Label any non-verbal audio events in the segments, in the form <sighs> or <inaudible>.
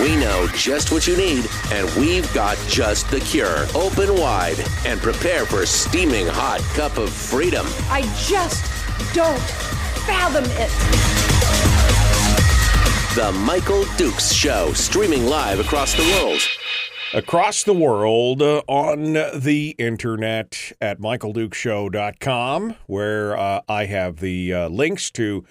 We know just what you need, and we've got just the cure. Open wide and prepare for a steaming hot cup of freedom. I just don't fathom it. The Michael Dukes Show, streaming live across the world. across the world uh, on the internet at michaeldukeshow.com, where uh, I have the uh, links to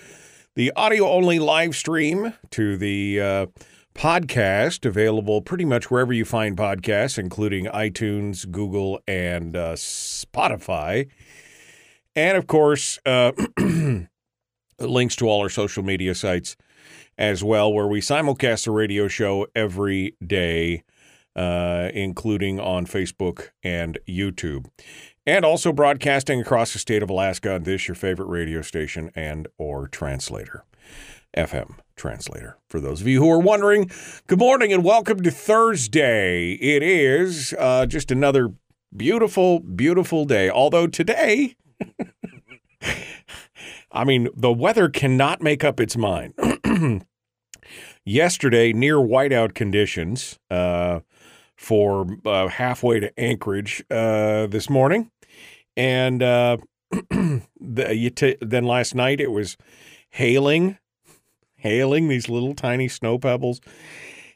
the audio only live stream, to the uh, podcast available pretty much wherever you find podcasts, including iTunes, Google, and uh, Spotify. And of course, uh, <clears throat> links to all our social media sites as well, where we simulcast the radio show every day uh, including on Facebook and YouTube. And also broadcasting across the state of Alaska on this, your favorite radio station and or translator, FM translator. For those of you who are wondering, good morning and welcome to Thursday. It is uh, just another beautiful, beautiful day. Although today, <laughs> I mean, the weather cannot make up its mind. <clears throat> Yesterday, near whiteout conditions, uh, for uh, halfway to Anchorage uh, this morning, and uh, <clears throat> the, t- then last night it was hailing, hailing these little tiny snow pebbles,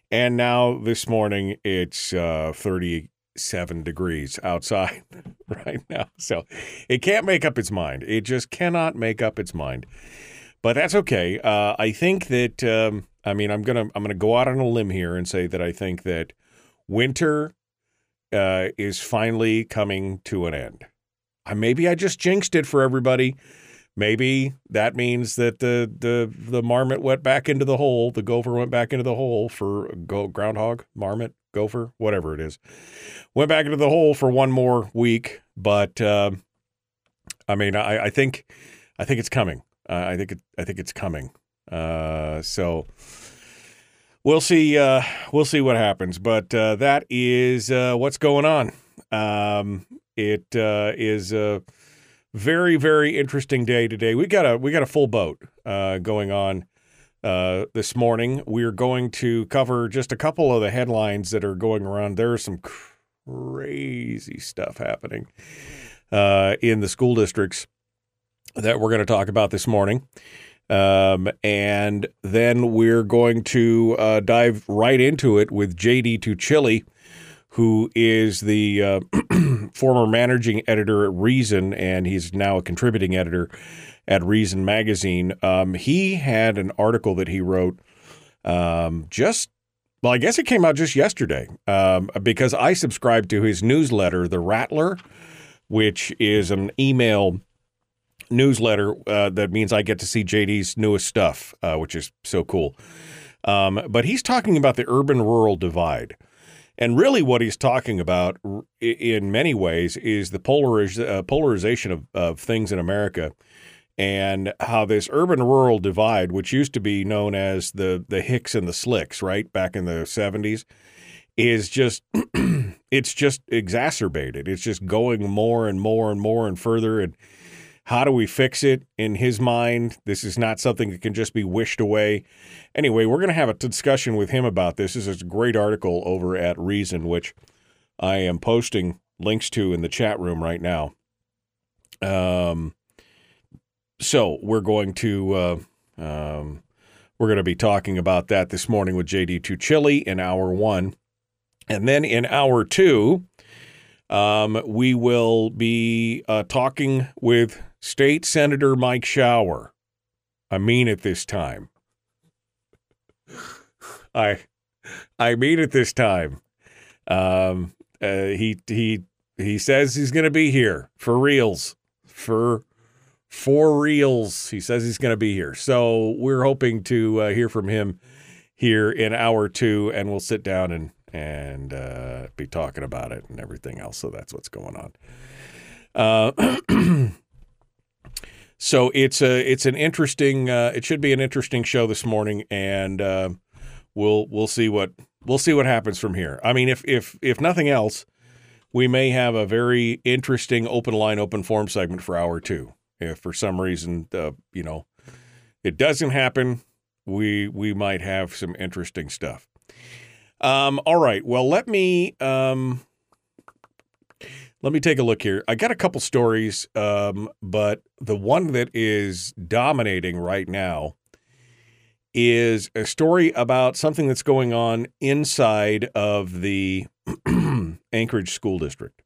and now this morning it's uh, thirty-seven degrees outside <laughs> right now. So it can't make up its mind. It just cannot make up its mind. But that's okay. Uh, I think that um, I mean I'm gonna I'm gonna go out on a limb here and say that I think that winter uh, is finally coming to an end. Uh, maybe I just jinxed it for everybody. Maybe that means that the the the marmot went back into the hole. The gopher went back into the hole for go groundhog, marmot, gopher, whatever it is. Went back into the hole for one more week. But uh, I mean, I, I think I think it's coming. Uh, I think it, I think it's coming. Uh, so we'll see. Uh, we'll see what happens. But uh, that is uh, what's going on. Um, it is very very interesting day today. We got a we got a full boat uh, going on uh, this morning. We're going to cover just a couple of the headlines that are going around. There is some crazy stuff happening uh, in the school districts that we're going to talk about this morning. Um, and then we're going to uh, dive right into it with JD Tuccille, who is the uh, <clears throat> former managing editor at Reason, and he's now a contributing editor at Reason Magazine. Um, he had an article that he wrote um, just, well, I guess it came out just yesterday um, because I subscribe to his newsletter, The Rattler, which is an email newsletter uh, that means I get to see JD's newest stuff, uh, which is so cool. Um, but he's talking about the urban rural divide. And really, what he's talking about in many ways is the polariz- uh, polarization of, of things in America and how this urban rural divide, which used to be known as the, the Hicks and the Slicks, right, back in the 70s, is just <clears throat> it's just exacerbated. It's just going more and more and more and further and how do we fix it in his mind? This is not something that can just be wished away. Anyway, we're going to have a discussion with him about this. This is a great article over at Reason, which I am posting links to in the chat room right now. Um, so we're going to uh, um, we're going to be talking about that this morning with JD Tuccille in hour one, and then in hour two, um, we will be uh, talking with State Senator Mike Shower. I mean it this time. <laughs> I I mean it this time. Um, uh, he he he says he's going to be here for reals for for reals. He says he's going to be here. So we're hoping to uh, hear from him here in hour two, and we'll sit down and and uh, be talking about it and everything else. So that's what's going on. Uh, <clears throat> so it's a it's an interesting. Uh, it should be an interesting show this morning, and uh, we'll we'll see what we'll see what happens from here. I mean, if if if nothing else, we may have a very interesting open line, open forum segment for hour two. If for some reason, uh, you know, it doesn't happen, we we might have some interesting stuff. Um, all right. Well, let me um, let me take a look here. I got a couple stories, um, but the one that is dominating right now is a story about something that's going on inside of the <clears throat> Anchorage School District.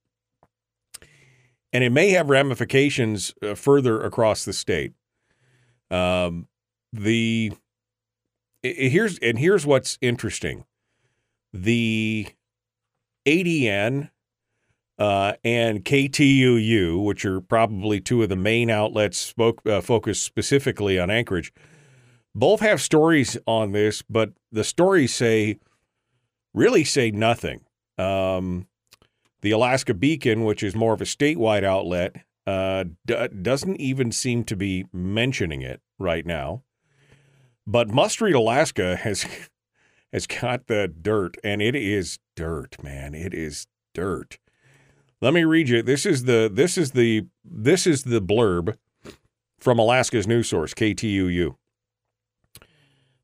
And it may have ramifications uh, further across the state. Um, the here's and here's what's interesting: the ADN uh, and KTUU, which are probably two of the main outlets spoke, uh, focused specifically on Anchorage, both have stories on this, but the stories say really say nothing. Um, the Alaska Beacon, which is more of a statewide outlet, uh, d- doesn't even seem to be mentioning it right now. But Must Read Alaska has <laughs> has got the dirt, and it is dirt, man. It is dirt. Let me read you. This is the this is the this is the blurb from Alaska's news source, KTUU.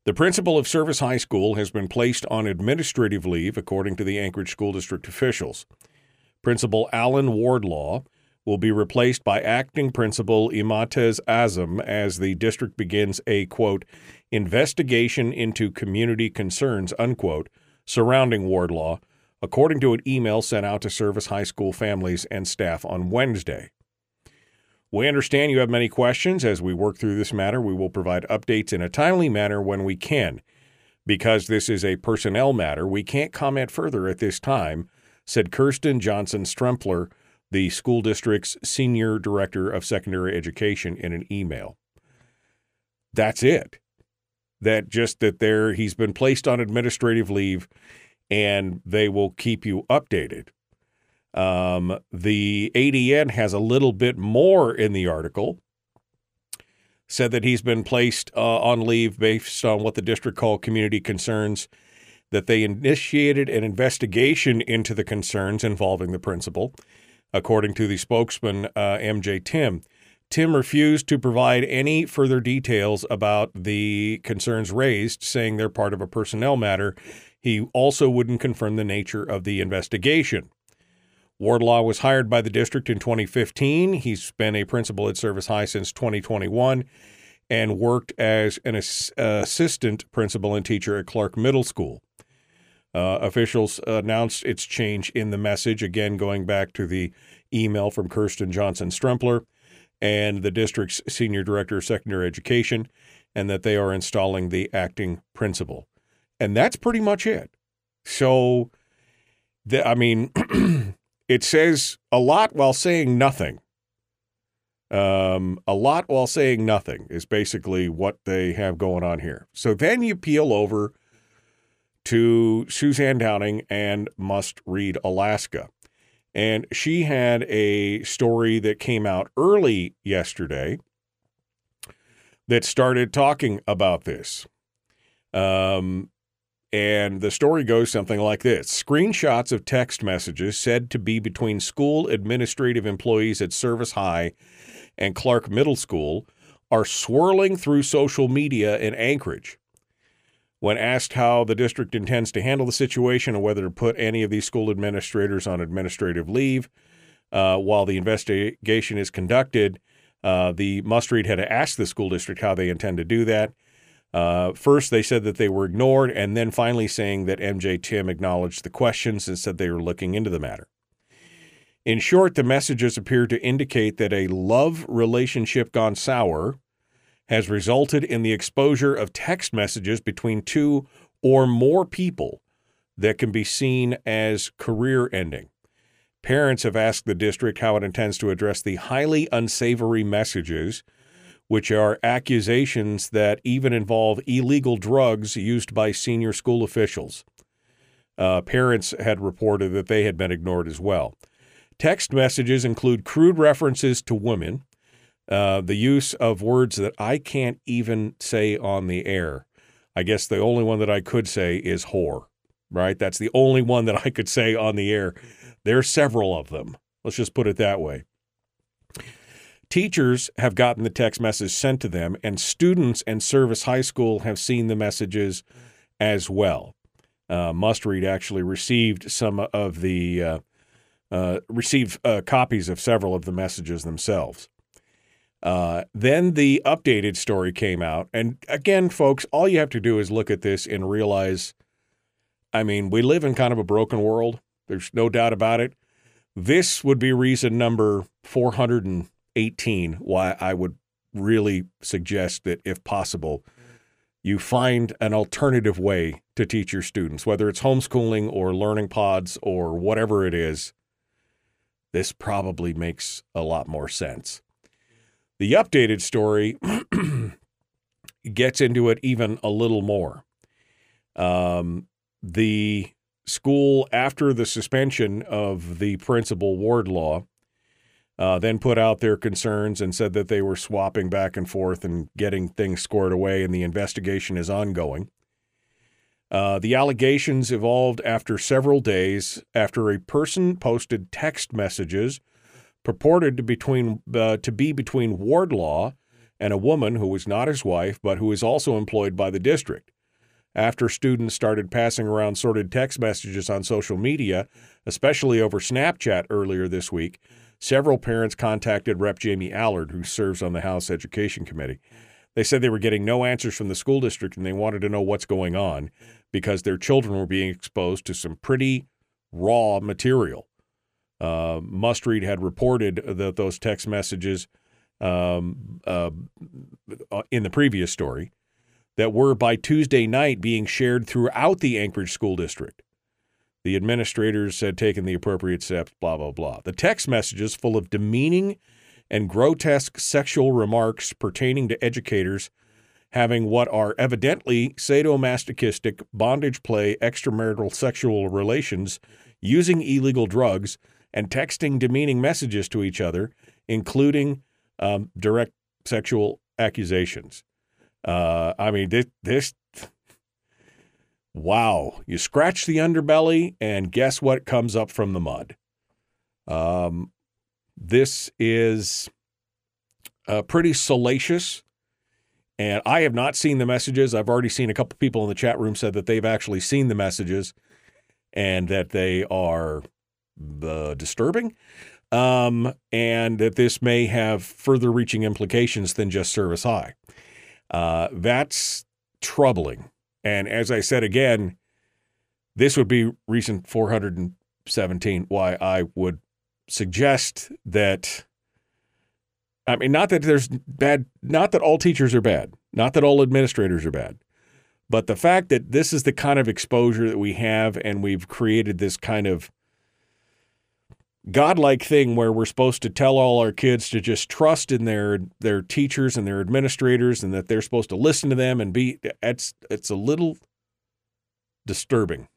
The principal of Service High School has been placed on administrative leave, according to the Anchorage School District officials. Principal Alan Wardlaw will be replaced by acting principal Imatez Azam as the district begins a quote investigation into community concerns unquote surrounding Wardlaw, according to an email sent out to Service High School families and staff on Wednesday. We understand you have many questions. As we work through this matter, we will provide updates in a timely manner when we can. Because this is a personnel matter, we can't comment further at this time, said Kirsten Johnson Strempler, the school district's senior director of secondary education, in an email. That's it. That just that there he's been placed on administrative leave and they will keep you updated. Um, the ADN has a little bit more in the article. Said that he's been placed uh, on leave based on what the district called community concerns, that they initiated an investigation into the concerns involving the principal, according to the spokesman, uh, MJ Thim. Thim refused to provide any further details about the concerns raised, saying they're part of a personnel matter. He also wouldn't confirm the nature of the investigation. Wardlaw was hired by the district in 2015. He's been a principal at Service High since 2021 and worked as an ass- assistant principal and teacher at Clark Middle School. Uh, officials announced its change in the message, again going back to the email from Kirsten Johnson Strempler and the district's senior director of secondary education, and that they are installing the acting principal. And that's pretty much it. So, the, I mean, <clears throat> it says a lot while saying nothing. Um, a lot while saying nothing is basically what they have going on here. So then you peel over to Suzanne Downing and Must Read Alaska. And she had a story that came out early yesterday that started talking about this. Um, and the story goes something like this Screenshots of text messages said to be between school administrative employees at Service High and Clark Middle School are swirling through social media in Anchorage. When asked how the district intends to handle the situation and whether to put any of these school administrators on administrative leave uh, while the investigation is conducted, uh, the must read had asked the school district how they intend to do that. Uh, first, they said that they were ignored, and then finally saying that MJ Thim acknowledged the questions and said they were looking into the matter. In short, the messages appear to indicate that a love relationship gone sour has resulted in the exposure of text messages between two or more people that can be seen as career ending. Parents have asked the district how it intends to address the highly unsavory messages which are accusations that even involve illegal drugs used by senior school officials. uh, parents had reported that they had been ignored as well. Text messages include crude references to women, uh, the use of words that I can't even say on the air. I guess the only one that I could say is whore, right? That's the only one that I could say on the air. There are several of them. Let's just put it that way. Teachers have gotten the text message sent to them, and students and Service High School have seen the messages as well. Uh, Must Read actually received some of the uh, uh, received uh, copies of several of the messages themselves. Uh, then the updated story came out, and again, folks, all you have to do is look at this and realize. I mean, we live in kind of a broken world. There's no doubt about it. This would be reason number 418 why I would really suggest that, if possible, you find an alternative way to teach your students, whether it's homeschooling or learning pods or whatever it is. This probably makes a lot more sense. The updated story <clears throat> gets into it even a little more. Um, the school, after the suspension of the principal Wardlaw, uh, then put out their concerns and said that they were swapping back and forth and getting things squared away, and the investigation is ongoing. Uh, the allegations evolved after several days after a person posted text messages purported to between uh, to be between Wardlaw and a woman who was not his wife but who is also employed by the district. After students started passing around sorted text messages on social media, especially over Snapchat earlier this week, Several parents contacted Rep. Jamie Allard, who serves on the House Education Committee. They said they were getting no answers from the school district and they wanted to know what's going on because their children were being exposed to some pretty raw material. Uh, Must Read had reported that those text messages um, uh, in the previous story that were by Tuesday night being shared throughout the Anchorage School District. The administrators had taken the appropriate steps, blah, blah, blah. The text messages full of demeaning and grotesque sexual remarks pertaining to educators having what are evidently sadomasochistic bondage play extramarital sexual relations using illegal drugs and texting demeaning messages to each other, including um, direct sexual accusations. Uh, I mean, this, this Wow. You scratch the underbelly, and guess what comes up from the mud? Um, this is uh, pretty salacious. And I have not seen the messages. I've already seen a couple people in the chat room said that they've actually seen the messages and that they are uh, disturbing. Um, and that this may have further reaching implications than just Service High. Uh, that's troubling. And as I said again, this would be reason 417 why I would suggest that. I mean, not that there's bad, not that all teachers are bad, not that all administrators are bad, but the fact that this is the kind of exposure that we have and we've created this kind of godlike thing where we're supposed to tell all our kids to just trust in their their teachers and their administrators and that they're supposed to listen to them and be it's it's a little disturbing.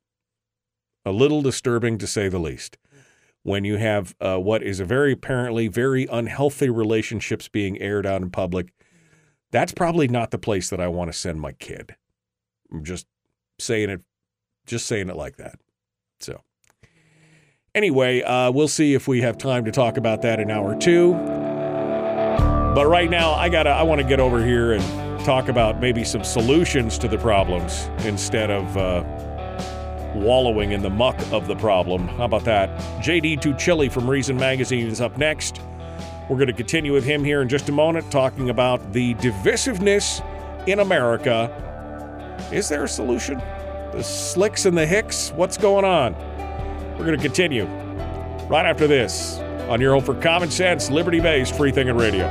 A little disturbing to say the least. When you have uh, what is a very apparently very unhealthy relationships being aired out in public that's probably not the place that i want to send my kid. I'm just saying it just saying it like that Anyway, uh, we'll see if we have time to talk about that in hour two. But right now, I gotta, I want to get over here and talk about maybe some solutions to the problems instead of uh, wallowing in the muck of the problem. How about that? JD Tuccille from Reason Magazine is up next. We're going to continue with him here in just a moment, talking about the divisiveness in America. Is there a solution? The slicks and the hicks? What's going on? We're going to continue right after this on your home for common sense, liberty based, free thinking radio.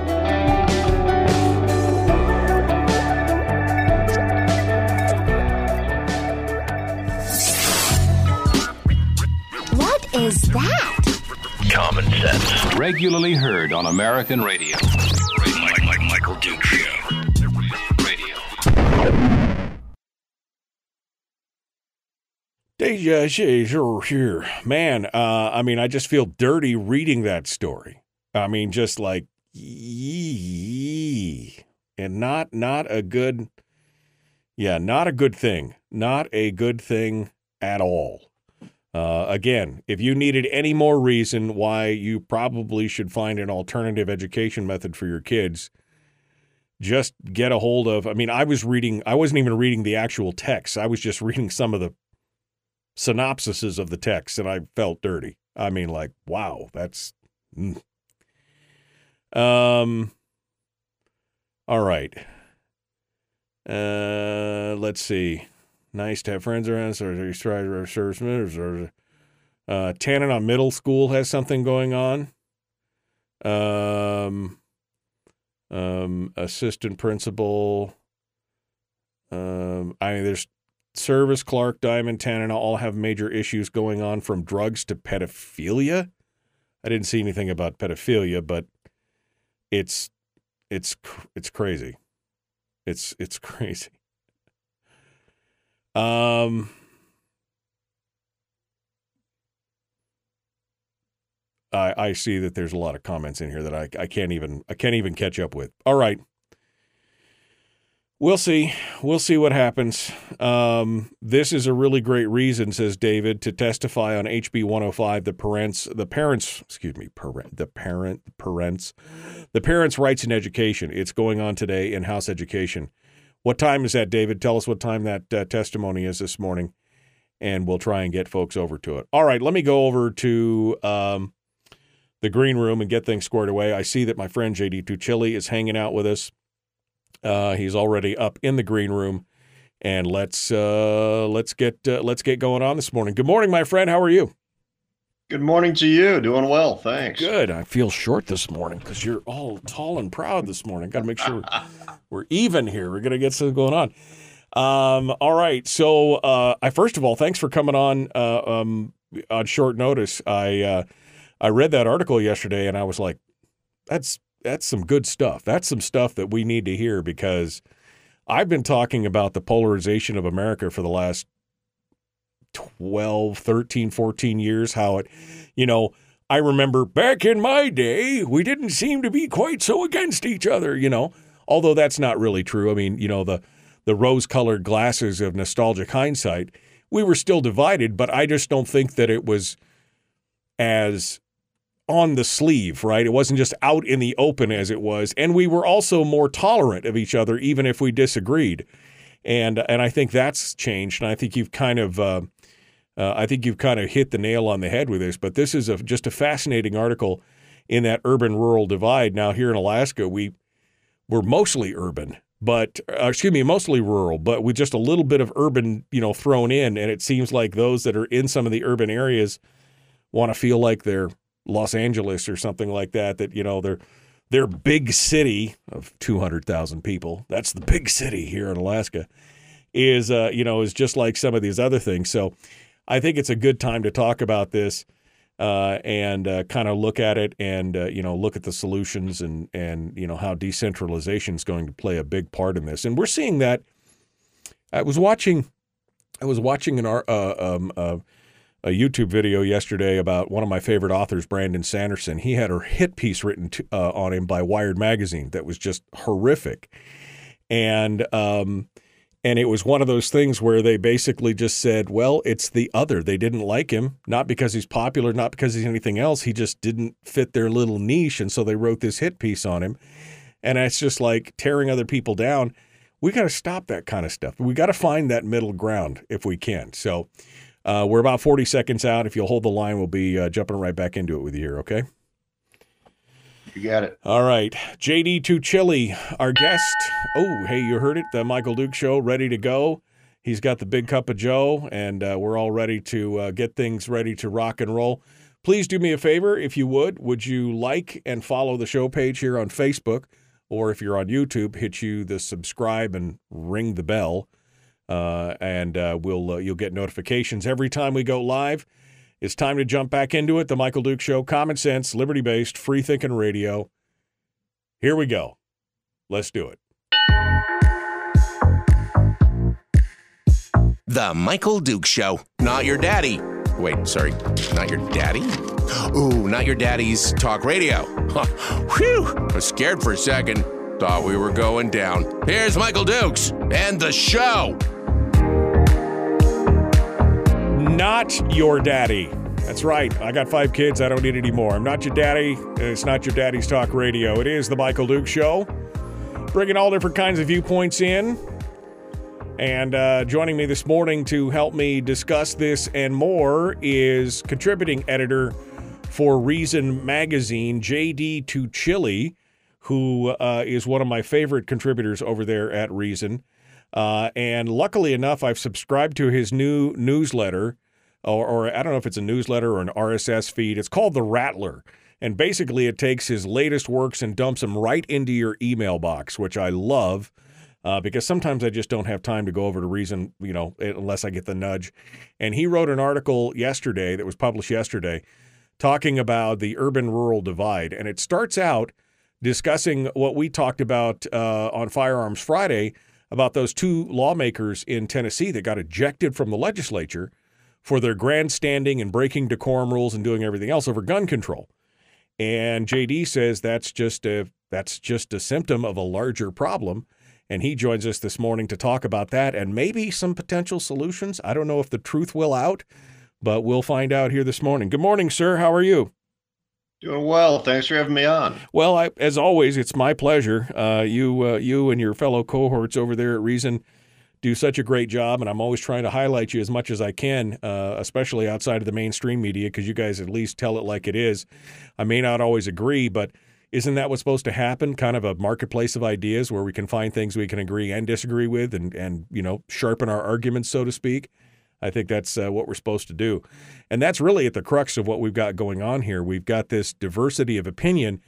What is that? Common sense. Regularly heard on American radio. Deja, sure. Man, uh, I mean, I just feel dirty reading that story. I mean, just like, yee, and not not a good, yeah, not a good thing. Not a good thing at all. Uh, again, if you needed any more reason why you probably should find an alternative education method for your kids, just get a hold of. I mean, I was reading, I wasn't even reading the actual text, I was just <laughs> reading some of the synopsises of the text, and I felt dirty. I mean, like, wow, that's. Mm. Um. All right. Uh, let's see nice to have friends around. So there's servicemen. Or uh, Tanana Middle School has something going on. Um, um, assistant principal. Um, I mean, there's Service, Clark, Diamond, Tanana all have major issues going on from drugs to pedophilia. I didn't see anything about pedophilia, but it's it's it's crazy. It's it's <laughs> crazy. Um, I, I see that there's a lot of comments in here that I, I can't even I can't even catch up with. All right. We'll see. We'll see what happens. Um, this is a really great reason, says David, to testify on HB 105. The parents, the parents, excuse me, parent, the parent, parents, the parents' rights in education. It's going on today in House Education. What time is that, David? Tell us what time that uh, testimony is this morning, and we'll try and get folks over to it. All right, let me go over to um, the green room and get things squared away. I see that my friend JD Tuccille is hanging out with us. Uh, he's already up in the green room, and let's uh, let's get uh, let's get going on this morning. Good morning, my friend. How are you? Good morning to you. Doing well, thanks. Good. I feel short this morning because you're all tall and proud this morning. Got to make sure <laughs> we're even here. We're gonna get something going on. Um, all right. So, uh, I first of all, thanks for coming on uh, um, on short notice. I uh, I read that article yesterday, and I was like, that's that's some good stuff. That's some stuff that we need to hear because I've been talking about the polarization of America for the last 12, 13, 14 years, how it, you know, I remember back in my day, we didn't seem to be quite so against each other, you know, although that's not really true. I mean, you know, the, the rose colored glasses of nostalgic hindsight, we were still divided, but I just don't think that it was as on the sleeve, right? It wasn't just out in the open as it was. And we were also more tolerant of each other, even if we disagreed. And, and I think that's changed. And I think you've kind of, uh, uh, I think you've kind of hit the nail on the head with this, but this is a, just a fascinating article in that urban rural divide. Now, here in Alaska, we we're mostly urban, but uh, excuse me, mostly rural, but with just a little bit of urban, you know, thrown in. And it seems like those that are in some of the urban areas want to feel like they're Los Angeles or something like that. That you know they're their big city of two hundred thousand people. That's the big city here in Alaska. Is uh, you know is just like some of these other things. So I think it's a good time to talk about this uh, and uh, kind of look at it and uh, you know look at the solutions and and you know how decentralization is going to play a big part in this. And we're seeing that. I was watching, I was watching an uh, um, uh, a YouTube video yesterday about one of my favorite authors, Brandon Sanderson. He had a hit piece written to, uh, on him by Wired magazine that was just horrific, and um, and it was one of those things where they basically just said, well, it's the other. They didn't like him, not because he's popular, not because he's anything else. He just didn't fit their little niche. And so they wrote this hit piece on him. And it's just like tearing other people down. We got to stop that kind of stuff. We got to find that middle ground if we can. So uh, we're about 40 seconds out. If you'll hold the line, we'll be uh, jumping right back into it with you here, okay? You got it. All right. JD Tuccille, our guest. Oh, hey, you heard it. The Michael Duke Show, ready to go. He's got the big cup of Joe, and uh, we're all ready to uh, get things ready to rock and roll. Please do me a favor, if you would. Would you like and follow the show page here on Facebook? Or if you're on YouTube, hit you the subscribe and ring the bell. Uh, and uh, we'll uh, you'll get notifications every time we go live. It's time to jump back into it. The Michael Duke Show, common sense, liberty based, free thinking radio. Here we go. Let's do it. The Michael Duke Show. Not your daddy. Wait, sorry. Not your daddy? Ooh, not your daddy's talk radio. Huh. Whew. I was scared for a second. Thought we were going down. Here's Michael Dukes and the show. Not your daddy. That's right. I got five kids. I don't need any more. I'm not your daddy. It's not your daddy's talk radio. It is the Michael Duke Show, bringing all different kinds of viewpoints in. And uh, joining me this morning to help me discuss this and more is contributing editor for Reason Magazine, JD Tuccille, who uh, is one of my favorite contributors over there at Reason. Uh, and luckily enough, I've subscribed to his new newsletter, or, or I don't know if it's a newsletter or an RSS feed. It's called The Rattler. And basically, it takes his latest works and dumps them right into your email box, which I love uh, because sometimes I just don't have time to go over to Reason, you know, unless I get the nudge. And he wrote an article yesterday that was published yesterday talking about the urban rural divide. And it starts out discussing what we talked about uh, on Firearms Friday about those two lawmakers in Tennessee that got ejected from the legislature for their grandstanding and breaking decorum rules and doing everything else over gun control. And JD says that's just a that's just a symptom of a larger problem. And he joins us this morning to talk about that and maybe some potential solutions. I don't know if the truth will out, but we'll find out here this morning. Good morning, sir. How are you? Doing well. Thanks for having me on. Well, I, as always, it's my pleasure. Uh, you, uh, you, and your fellow cohorts over there at Reason do such a great job, and I'm always trying to highlight you as much as I can, uh, especially outside of the mainstream media, because you guys at least tell it like it is. I may not always agree, but isn't that what's supposed to happen? Kind of a marketplace of ideas where we can find things we can agree and disagree with, and and you know sharpen our arguments, so to speak. I think that's uh, what we're supposed to do. And that's really at the crux of what we've got going on here. We've got this diversity of opinion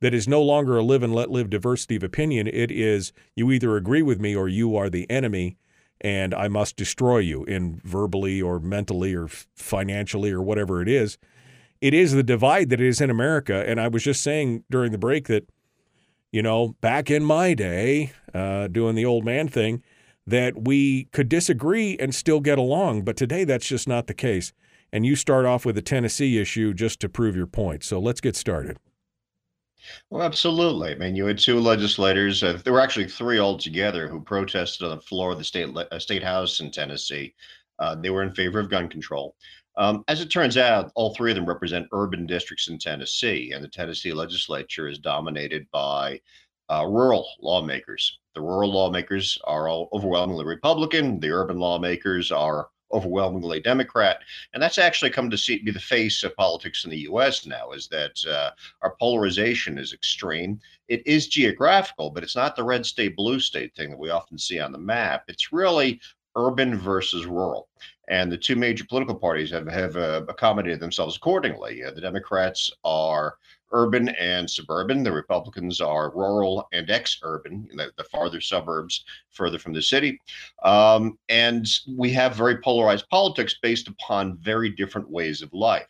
that is no longer a live and let live diversity of opinion. It is you either agree with me or you are the enemy, and I must destroy you in verbally or mentally or financially or whatever it is. It is the divide that is in America. And I was just saying during the break that, you know, back in my day, uh, doing the old man thing, that we could disagree and still get along. But today, that's just not the case. And you start off with a Tennessee issue just to prove your point. So let's get started. Well, absolutely. I mean, you had two legislators. Uh, there were actually three altogether who protested on the floor of the state uh, state house in Tennessee. Uh, they were in favor of gun control. Um, as it turns out, all three of them represent urban districts in Tennessee, and the Tennessee legislature is dominated by uh, rural lawmakers. The rural lawmakers are all overwhelmingly Republican. The urban lawmakers are overwhelmingly Democrat, and that's actually come to see, be the face of politics in the U.S. now. Is that uh, our polarization is extreme. It is geographical, but it's not the red state, blue state thing that we often see on the map. It's really urban versus rural. And the two major political parties have, have uh, accommodated themselves accordingly. Uh, the Democrats are urban and suburban. The Republicans are rural and ex-urban, the, the farther suburbs, further from the city. Um, and we have very polarized politics based upon very different ways of life.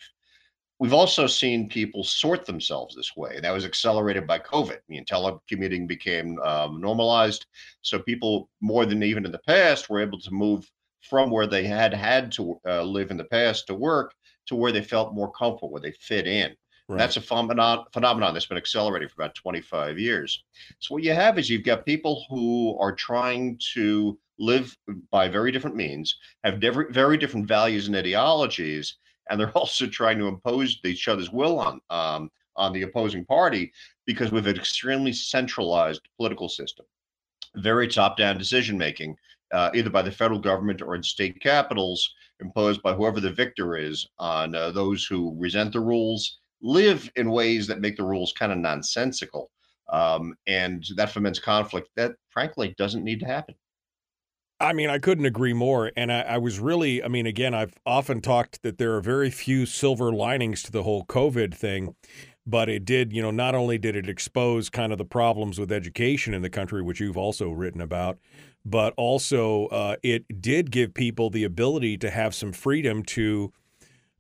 We've also seen people sort themselves this way. That was accelerated by COVID. I mean, telecommuting became um, normalized. So people, more than even in the past, were able to move from where they had had to uh, live in the past to work to where they felt more comfortable, where they fit in. Right. That's a phenomenon, phenomenon that's been accelerating for about 25 years. So what you have is you've got people who are trying to live by very different means, have very different values and ideologies, and they're <laughs> also trying to impose each other's will on um, on the opposing party because we have an extremely centralized political system, very top-down decision making, uh, either by the federal government or in state capitals, imposed by whoever the victor is on uh, those who resent the rules live in ways that make the rules kind of nonsensical. Um, and that foments conflict that, frankly, doesn't need to happen. I mean, I couldn't agree more. And I, I, was really, I mean, again, I've often talked that there are very few silver linings to the whole COVID thing, but it did, you know, not only did it expose kind of the problems with education in the country, which you've also written about, but also uh, it did give people the ability to have some freedom to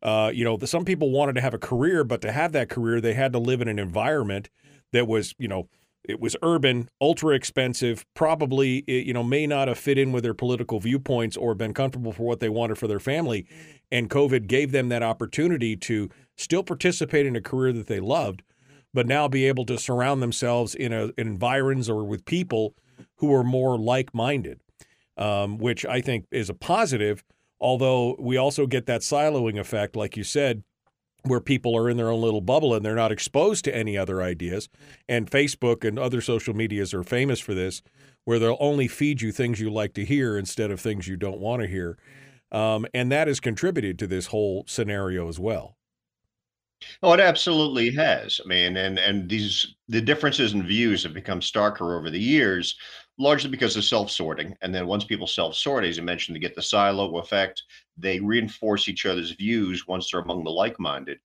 uh, you know, the, some people wanted to have a career, but to have that career, they had to live in an environment that was, you know, it was urban, ultra expensive, probably you know may not have fit in with their political viewpoints or been comfortable for what they wanted for their family, and COVID gave them that opportunity to still participate in a career that they loved, but now be able to surround themselves in, a, in environs or with people who are more like-minded, um, which I think is a positive. Although we also get that siloing effect, like you said, where people are in their own little bubble and they're not exposed to any other ideas. And Facebook and other social medias are famous for this, where they'll only feed you things you like to hear instead of things you don't want to hear. Um, and that has contributed to this whole scenario as well. Oh, it absolutely has. I mean, and and these the differences in views have become starker over the years, largely because of self-sorting. And then once people self-sort, as you mentioned, to get the silo effect, they reinforce each other's views once they're among the like-minded.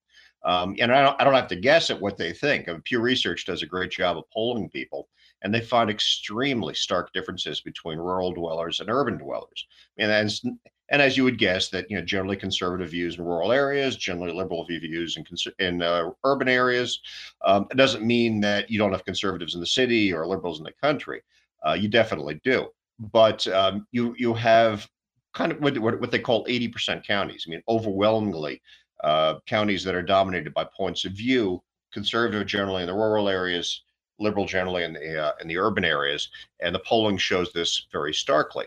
Um, and I don't, I don't have to guess at what they think. Uh, Pew Research does a great job of polling people, and they find extremely stark differences between rural dwellers and urban dwellers. And as and as you would guess, that you know generally conservative views in rural areas, generally liberal views in in uh, urban areas. Um, it doesn't mean that you don't have conservatives in the city or liberals in the country. Uh, you definitely do, but um, you you have kind of what, what they call 80% counties. I mean, overwhelmingly uh, counties that are dominated by points of view, conservative generally in the rural areas, liberal generally in the uh, in the urban areas, and the polling shows this very starkly.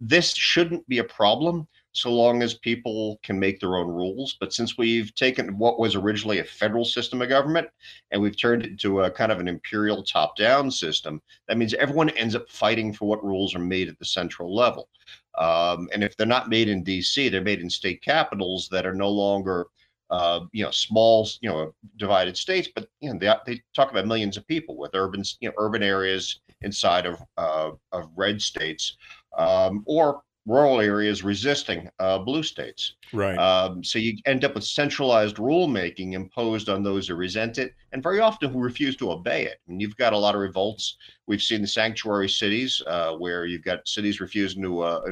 This shouldn't be a problem so long as people can make their own rules. But since we've taken what was originally a federal system of government and we've turned it into a kind of an imperial top down system, that means everyone ends up fighting for what rules are made at the central level. Um, and if they're not made in DC, they're made in state capitals that are no longer. Uh, you know, small, you know, divided states, but you know, they, they talk about millions of people with urban, you know, urban areas inside of uh, of red states, um, or rural areas resisting uh, blue states. Right. Um, so you end up with centralized rulemaking imposed on those who resent it, and very often who refuse to obey it. And you've got a lot of revolts. We've seen the sanctuary cities, uh, where you've got cities refusing to uh,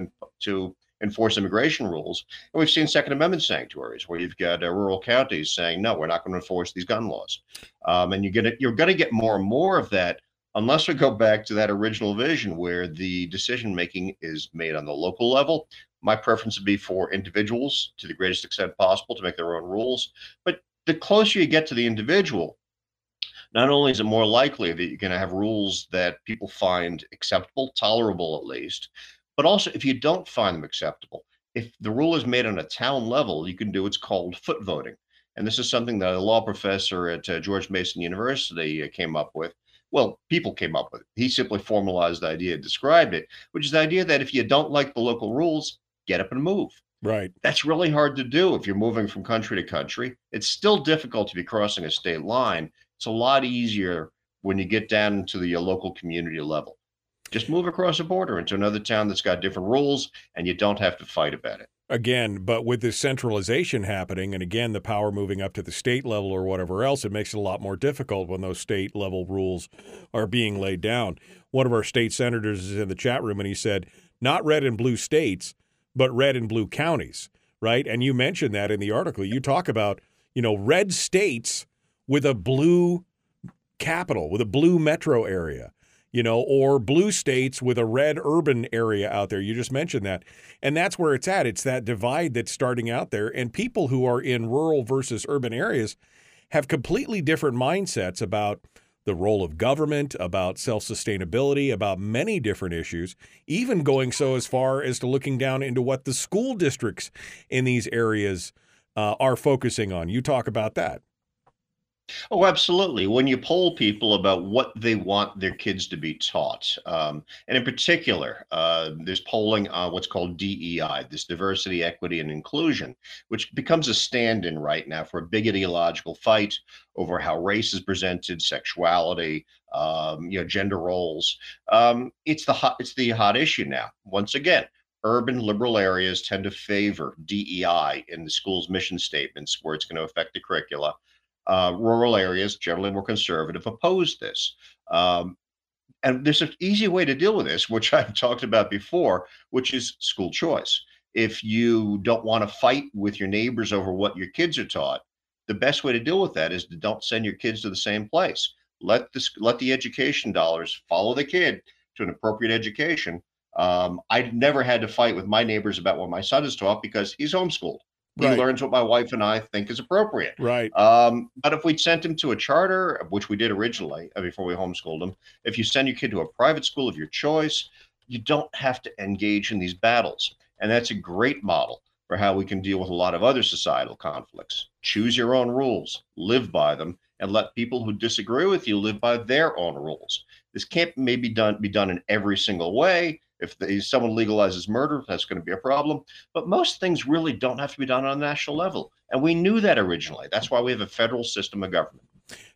to enforce immigration rules, and we've seen Second Amendment sanctuaries, where you've got uh, rural counties saying, "No, we're not going to enforce these gun laws." Um, and you get it. You're going to get more and more of that unless we go back to that original vision where the decision making is made on the local level, my preference would be for individuals to the greatest extent possible to make their own rules. But the closer you get to the individual, not only is it more likely that you're going to have rules that people find acceptable, tolerable at least, but also if you don't find them acceptable, if the rule is made on a town level, you can do what's called foot voting. And this is something that a law professor at uh, George Mason University uh, came up with well, people came up with it. He simply formalized the idea, described it, which is the idea that if you don't like the local rules, get up and move. Right. That's really hard to do if you're moving from country to country. It's still difficult to be crossing a state line. It's a lot easier when you get down to the uh, local community level. Just move across a border into another town that's got different rules and you don't have to fight about it again, but with this centralization happening, and again, the power moving up to the state level or whatever else, it makes it a lot more difficult when those state level rules are being laid down. One of our state senators is in the chat room and he said, not red and blue states, but red and blue counties, right? And you mentioned that in the article. You talk about, you know, red states with a blue capital, with a blue metro area you know, or blue states with a red urban area out there. You just mentioned that. And that's where it's at. It's that divide that's starting out there. And people who are in rural versus urban areas have completely different mindsets about the role of government, about self sustainability, about many different issues, even going so as far as to looking down into what the school districts in these areas uh, are focusing on. You talk about that. Oh, absolutely. When you poll people about what they want their kids to be taught, um, and in particular, uh, there's polling on what's called DEI, this diversity, equity, and inclusion, which becomes a stand in right now for a big ideological fight over how race is presented, sexuality, um, you know, gender roles. Um, it's the hot, it's the hot issue now. Once again, urban liberal areas tend to favor DEI in the school's mission statements, where it's going to affect the curricula uh, rural areas, generally more conservative, oppose this. Um, and there's an easy way to deal with this, which <laughs> I've talked about before, which is school choice. If you don't want to fight with your neighbors over what your kids are taught, the best way to deal with that is to don't send your kids to the same place. let this let the education dollars follow the kid to an appropriate education. Um, I never had to fight with my neighbors about what my son is taught because he's homeschooled. He Right. learns what my wife and I think is appropriate. Right. Um, but if we'd sent him to a charter, which we did originally uh, before we homeschooled him, if you send your kid to a private school of your choice, you don't have to engage in these battles. And that's a great model for how we can deal with a lot of other societal conflicts. Choose your own rules, live by them, and let people who disagree with you live by their own rules. This can't maybe done be done in every single way. If the, someone legalizes murder, that's going to be a problem. But most things really don't have to be done on a national level. And we knew that originally. That's why we have a federal system of government.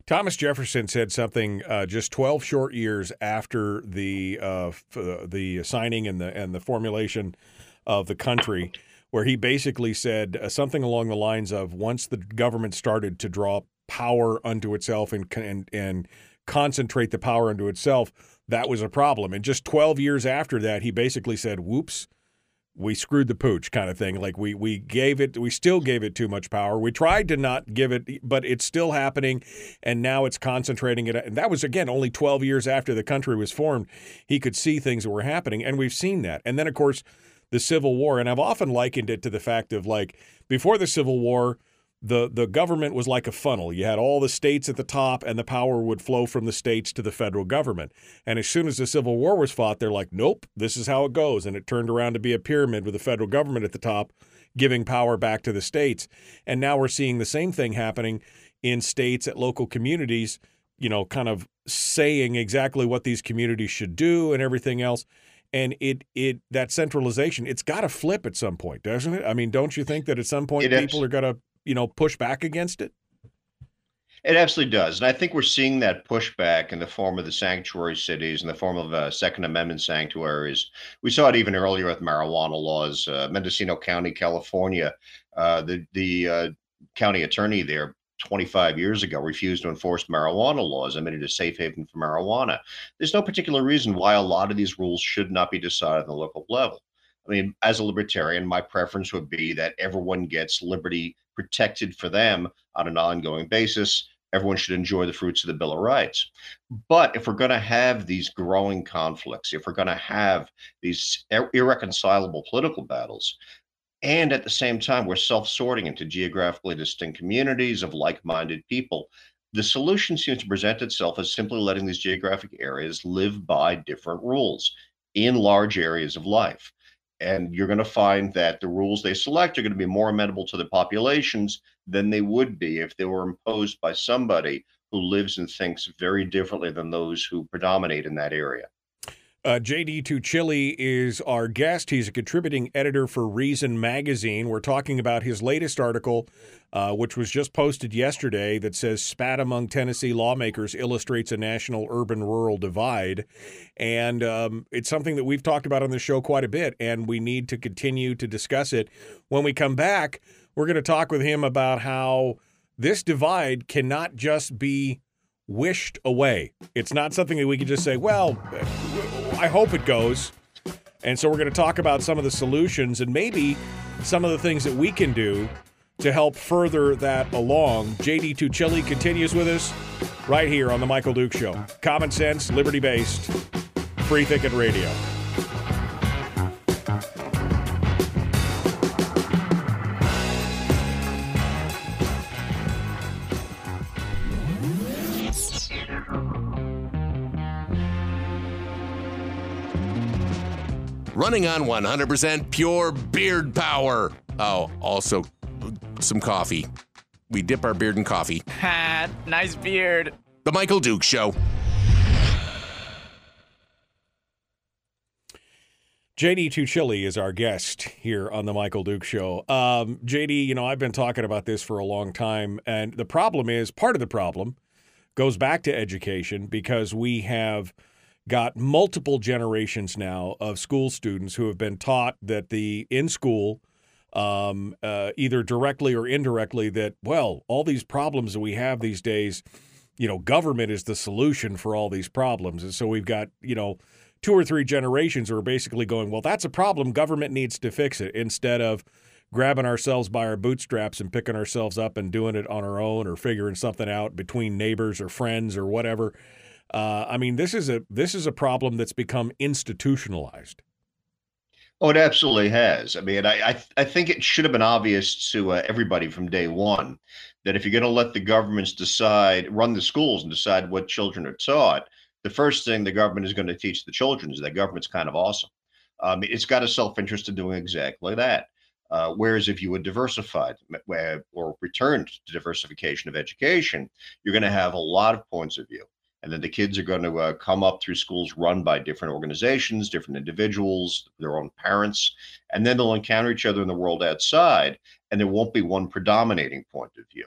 Thomas Jefferson said something uh, just 12 short years after the uh, f- uh, the signing and the and the formulation of the country, where he basically said uh, something along the lines of once the government started to draw power unto itself and and, and concentrate the power unto itself, that was a problem. And just 12 years after that, he basically said, "Whoops." we screwed the pooch kind of thing. Like we we gave it, we still gave it too much power. We tried to not give it, but it's still happening, and now it's concentrating it. And that was again only 12 years after the country was formed. He could see things that were happening, and we've seen that. And then of course the Civil War, and I've often likened it to the fact of like before the Civil War. The, the government was like a funnel. You had all the states at the top, and the power would flow from the states to the federal government. And as soon as the Civil War was fought, they're like, nope, this is how it goes. And it turned around to be a pyramid with the federal government at the top, giving power back to the states. And now we're seeing the same thing happening in states at local communities, you know, kind of saying exactly what these communities should do and everything else. And it it that centralization, it's got to flip at some point, doesn't it? I mean, don't you think that at some point It abs- people are going to, you know, push back against it? It absolutely does. And I think we're seeing that pushback in the form of the sanctuary cities, in the form of uh, Second Amendment sanctuaries. We saw it even earlier with marijuana laws. Uh, Mendocino County, California, uh, the, the uh, county attorney there 25 years ago refused to enforce marijuana laws and made it a safe haven for marijuana. There's no particular reason why a lot of these rules should not be decided on the local level. I mean, as a libertarian, my preference would be that everyone gets liberty protected for them on an ongoing basis. Everyone should enjoy the fruits of the Bill of Rights. But if we're going to have these growing conflicts, if we're going to have these ir- irreconcilable political battles, and at the same time we're self-sorting into geographically distinct communities of like-minded people, the solution seems to present itself as simply letting these geographic areas live by different rules in large areas of life and you're going to find that the rules they select are going to be more amenable to the populations than they would be if they were imposed by somebody who lives and thinks very differently than those who predominate in that area. Uh, JD Tuccille is our guest. He's a contributing editor for Reason Magazine. We're talking about his latest article, uh, which was just posted yesterday, that says Spat Among Tennessee Lawmakers Illustrates a National Urban Rural Divide. And um, it's something that we've talked about on the show quite a bit, and we need to continue to discuss it. When we come back, we're going to talk with him about how this divide cannot just be wished away. It's not something that we can just say, well, I hope it goes. And so we're going to talk about some of the solutions and maybe some of the things that we can do to help further that along. JD Tuccille continues with us right here on The Michael Duke Show. Common sense, liberty based, free thinking radio. Running on 100% pure beard power. Oh, also some coffee. We dip our beard in coffee. Ha, <laughs> nice beard. The Michael Duke Show. JD Tuccille is our guest here on the Michael Duke Show. Um, JD, you know, I've been talking about this for a long time, and the problem is part of the problem goes back to education because we have got multiple generations now of school students who have been taught that the in school, um, uh, either directly or indirectly, that well, all these problems that we have these days, you know, government is the solution for all these problems, and so we've got you know two or three generations who are basically going, well, that's a problem. Government needs to fix it instead of grabbing ourselves by our bootstraps and picking ourselves up and doing it on our own or figuring something out between neighbors or friends or whatever. Uh, I mean, this is a this is a problem that's become institutionalized. Oh, it absolutely has. I mean, I I, I think it should have been obvious to uh, everybody from day one that if you're going to let the governments decide, run the schools and decide what children are taught, the first thing the government is going to teach the children is that government's kind of awesome. Um, it's got a self interest in doing exactly that. Uh, whereas if you would diversify or returned to diversification of education, you're going to have a lot of points of view. And then the kids are going to uh, come up through schools run by different organizations, different individuals, their own parents, and then they'll encounter each other in the world outside, and there won't be one predominating point of view.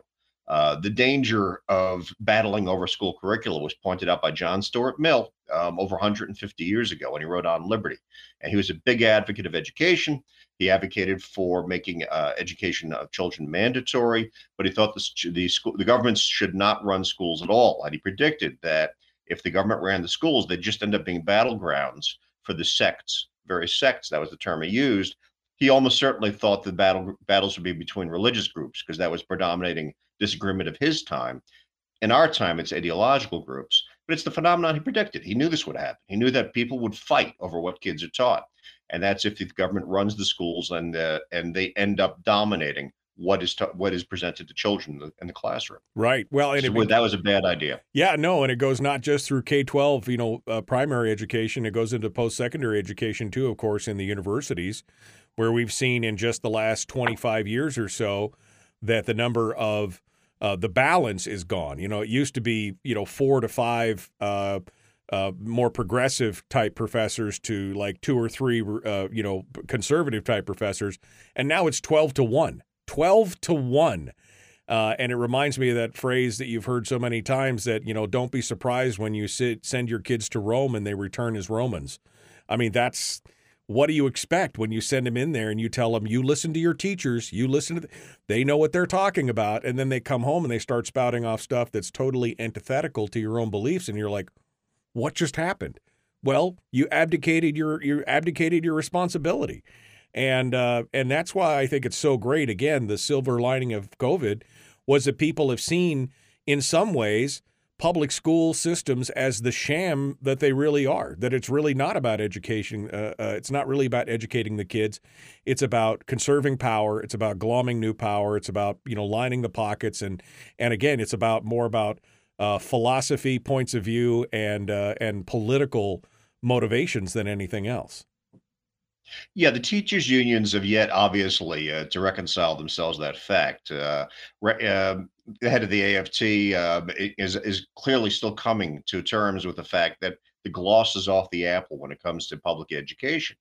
Uh, the danger of battling over school curricula was pointed out by John Stuart Mill um, over 150 years ago when he wrote on liberty. And he was a big advocate of education. He advocated for making uh, education of children mandatory, but he thought the, the, school, the governments should not run schools at all. And he predicted that if the government ran the schools, they'd just end up being battlegrounds for the sects, various sects. That was the term he used. He almost certainly thought the battle battles would be between religious groups because that was predominating disagreement of his time. In our time, it's ideological groups, but it's the phenomenon he predicted. He knew this would happen. He knew that people would fight over what kids are taught, and that's if the government runs the schools and uh, and they end up dominating what is ta- what is presented to children in the, in the classroom. Right. Well, and so it, that was a bad idea. Yeah. No, and it goes not just through K twelve, you know, uh, primary education. It goes into post secondary education too, of course, in the universities, where we've seen in just the last twenty five years or so that the number of uh, the balance is gone. You know, it used to be you know four to five uh, uh, more progressive type professors to like two or three uh, you know conservative type professors, and now it's twelve to one. Twelve to one. Uh, and it reminds me of that phrase that you've heard so many times that you know don't be surprised when you sit, send your kids to Rome and they return as Romans. I mean that's what do you expect when you send them in there and you tell them you listen to your teachers you listen to the, they know what they're talking about and then they come home and they start spouting off stuff that's totally antithetical to your own beliefs and you're like what just happened well you abdicated your you abdicated your responsibility and uh, and that's why I think it's so great again the silver lining of covid was that people have seen in some ways public school systems as the sham that they really are. That it's really not about education. Uh, uh, it's not really about educating the kids. It's about conserving power. It's about glomming new power. It's about you know lining the pockets and and again, it's about more about uh, philosophy, points of view, and uh, and political motivations than anything else. Yeah, the teachers' unions have yet, obviously, uh, to reconcile themselves to that fact. Uh, re- uh, the head of the AFT uh, is is clearly still coming to terms with the fact that the gloss is off the apple when it comes to public education.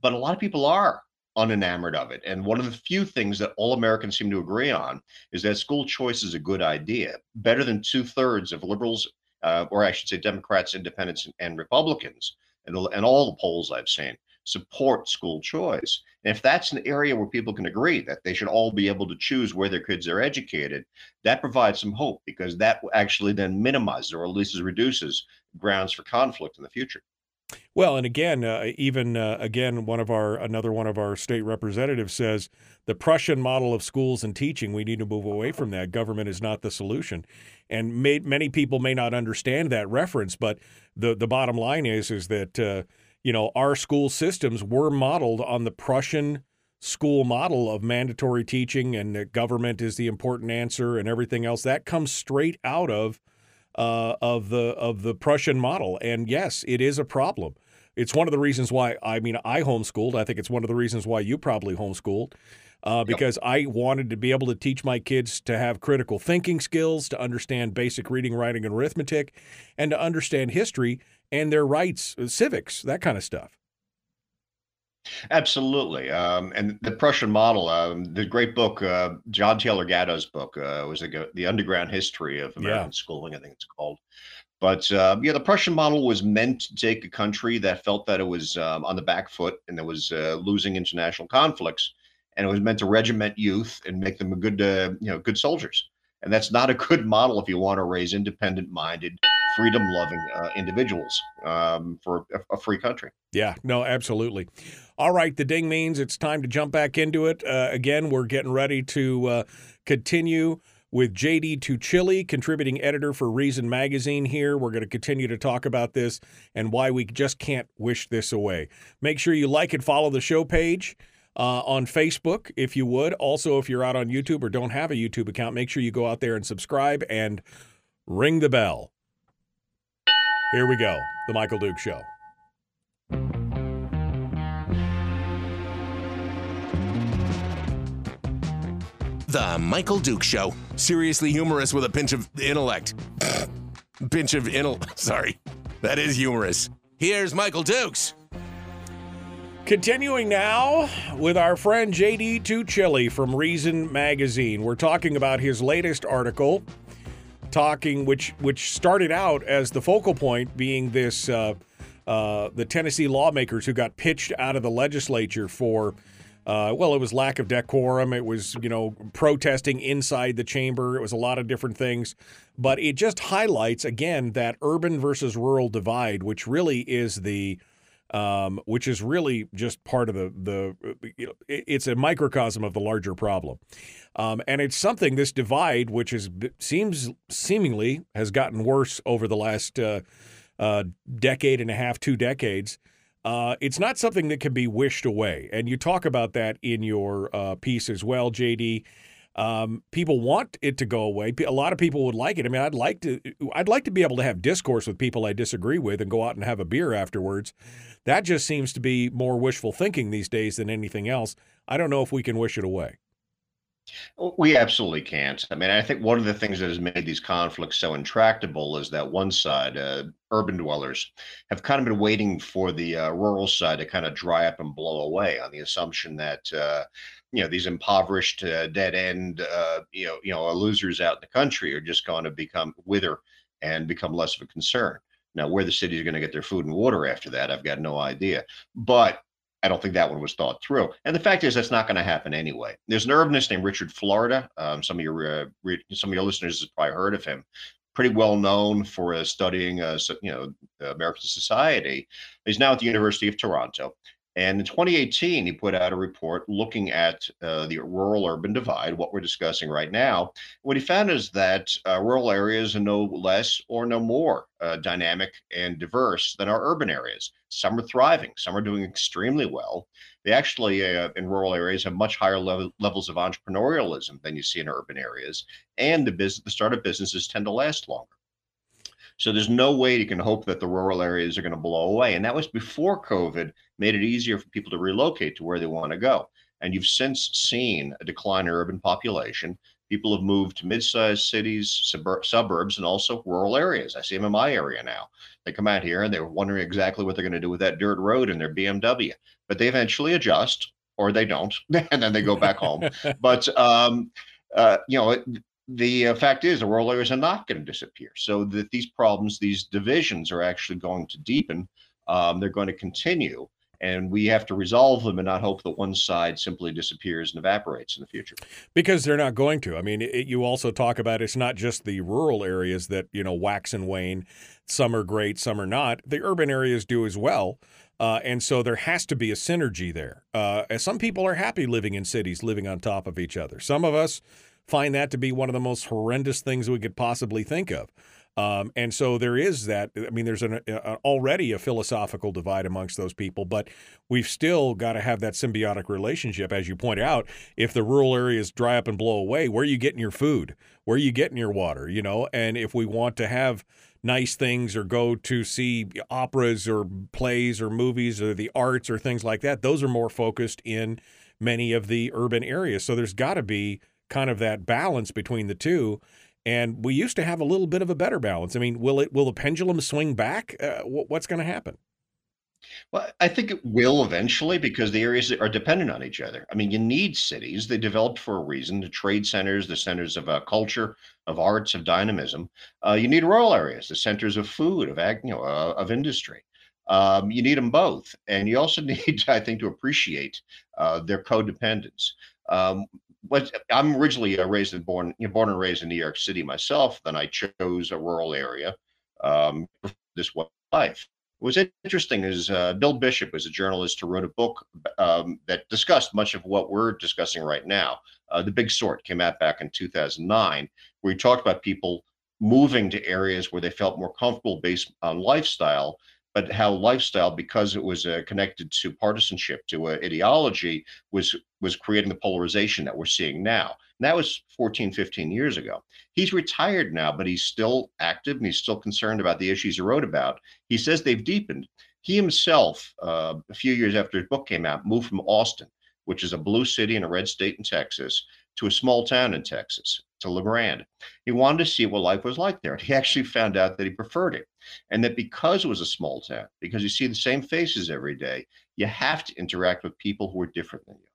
But a lot of people are unenamored of it. And one of the few things that all Americans seem to agree on is that school choice is a good idea, better than two thirds of liberals, uh, or I should say Democrats, independents, and, Republicans, and, and all the polls I've seen support school choice. And if that's an area where people can agree that they should all be able to choose where their kids are educated, that provides some hope because that actually then minimizes or at least reduces grounds for conflict in the future. Well, and again, uh, even uh, again, one of our another one of our state representatives says the Prussian model of schools and teaching. We need to move away from that. Government is not the solution, and may, many people may not understand that reference. But the the bottom line is is that uh, you know, our school systems were modeled on the Prussian school model of mandatory teaching and that government is the important answer and everything else. That comes straight out of uh, of the of the Prussian model. And yes, it is a problem. It's one of the reasons why I mean I homeschooled. I think it's one of the reasons why you probably homeschooled. Uh, because yep. I wanted to be able to teach my kids to have critical thinking skills, to understand basic reading, writing, and arithmetic, and to understand history and their rights, uh, civics, that kind of stuff. Absolutely. Um, and the Prussian model, um, the great book, uh, John Taylor Gatto's book, uh, was the, the Underground History of American yeah. Schooling, I think it's called. But uh, yeah, the Prussian model was meant to take a country that felt that it was um, on the back foot and that was uh, losing international conflicts, and it was meant to regiment youth and make them good, uh, you know, good soldiers. And that's not a <laughs> good model if you want to raise independent-minded, freedom loving uh, individuals um, for a, a, free country. Yeah, no, absolutely. All right, the ding means it's time to jump back into it. Uh, again, we're getting ready to uh, continue with JD Tuccille, contributing editor for Reason Magazine here. We're going to continue to talk about this and why we just can't wish this away. Make sure you like and follow the show page. Uh, on Facebook, if you would. Also, if you're out on YouTube or don't have a YouTube account, make sure you go out there and subscribe and ring the bell. Here we go The Michael Duke Show. The Michael Duke Show. Seriously humorous with a pinch of intellect. <laughs> pinch of intellect. <laughs> Sorry. That is humorous. Here's Michael Dukes. Continuing now with our friend JD Tuccille from Reason Magazine. We're talking about his latest article talking, which which started out as the focal point being this uh, uh, the Tennessee lawmakers who got pitched out of the legislature for. Uh, well, it was lack of decorum. It was, you know, protesting inside the chamber. It was a lot of different things. But it just highlights, again, that urban versus rural divide, which really is the um, which is really just part of the the you know, it's a microcosm of the larger problem, um, and it's something this divide, which is seems seemingly has gotten worse over the last uh, uh, decade and a half, two decades. Uh, it's not something that can be wished away, and you talk about that in your uh, piece as well, JD. Um, people want it to go away. A lot of people would like it. I mean, I'd like to. I'd like to be able to have discourse with people I disagree with and go out and have a beer afterwards. That just seems to be more wishful thinking these days than anything else. I don't know if we can wish it away. We absolutely can't. I mean, I think one of the things that has made these conflicts so intractable is that one side, uh, urban dwellers, have kind of been waiting for the uh, rural side to kind of dry up and blow away on the assumption that uh, you know these impoverished, uh, dead end, uh, you know, you know, losers out in the country are just going to become wither and become less of a concern. Now, where the city is going to get their food and water after that, I've got no idea. But I don't think that one was thought through. And the fact is, that's not going to happen anyway. There's an urbanist named Richard Florida. Um, some of your uh, re- some of your listeners have probably heard of him. Pretty well known for uh, studying, uh, you know, American society. He's now at the University of Toronto, and in 2018, he put out a report looking at uh, the rural urban divide, what we're discussing right now. What he found is that uh, rural areas are no less or no more uh, dynamic and diverse than our urban areas. Some are thriving, some are doing extremely well. They actually, uh, in rural areas, have much higher level, levels of entrepreneurialism than you see in urban areas. And the, business, the startup businesses tend to last longer. So there's no way you can hope that the rural areas are going to blow away. And that was before COVID made it easier for people to relocate to where they want to go. And you've since seen a decline in urban population. People have moved to mid-sized cities, subur- suburbs, and also rural areas. I see them in my area now. They come out here and they're wondering exactly what they're going to do with that dirt road in their BMW. But they eventually adjust, or they don't, <laughs> and then they go back home. <laughs> But um, uh, you know, the uh, fact is the rural areas are not going to disappear. So that these problems, these divisions are actually going to deepen. Um, they're going to continue. And we have to resolve them and not hope that one side simply disappears and evaporates in the future. Because they're not going to. I mean, it, you also talk about it's not just the rural areas that, you know, wax and wane. Some are great, some are not. The urban areas do as well. Uh, and so there has to be a synergy there. Uh, some people are happy living in cities, living on top of each other. Some of us find that to be one of the most horrendous things we could possibly think of. Um, and so there is that. I mean, there's an, a, already a philosophical divide amongst those people, but we've still got to have that symbiotic relationship. As you point out, if the rural areas dry up and blow away, where are you getting your food? Where are you getting your water? You know, and if we want to have nice things or go to see operas or plays or movies or the arts or things like that, those are more focused in many of the urban areas. So there's got to be kind of that balance between the two. And we used to have a little bit of a better balance. I mean, will it will the pendulum swing back? Uh, what's going to happen? Well, I think it will eventually because the areas are dependent on each other. I mean, you need cities. They developed for a reason. The trade centers, the centers of uh, culture, of arts, of dynamism. Uh, you need rural areas, the centers of food, of ag, you know, uh, of industry. Um, you need them both, and you also <laughs> need, I think, to appreciate uh, their codependence. Um, but I'm originally uh, raised and born, you know, born and raised in New York City myself. Then I chose a rural area um, this life. Was interesting is uh, Bill Bishop was a journalist who wrote a book um, that discussed much of what we're discussing right now. Uh, the Big Sort came out back in 2009, where he talked about people moving to areas where they felt more comfortable based on lifestyle but how lifestyle, because it was uh, connected to partisanship, to uh, ideology, was was creating the polarization that we're seeing now. And that was 14, 15 years ago. He's retired now, but he's still active and he's still concerned about the issues he wrote about. He says they've deepened. He himself, uh, a few years after his book came out, moved from Austin, which is a blue city in a red state in Texas, to a small town in Texas, to LeGrand. He wanted to see what life was like there. And he actually found out that he preferred it. And that because it was a small town, because you see the same faces every day, you have to interact with people who are different than you.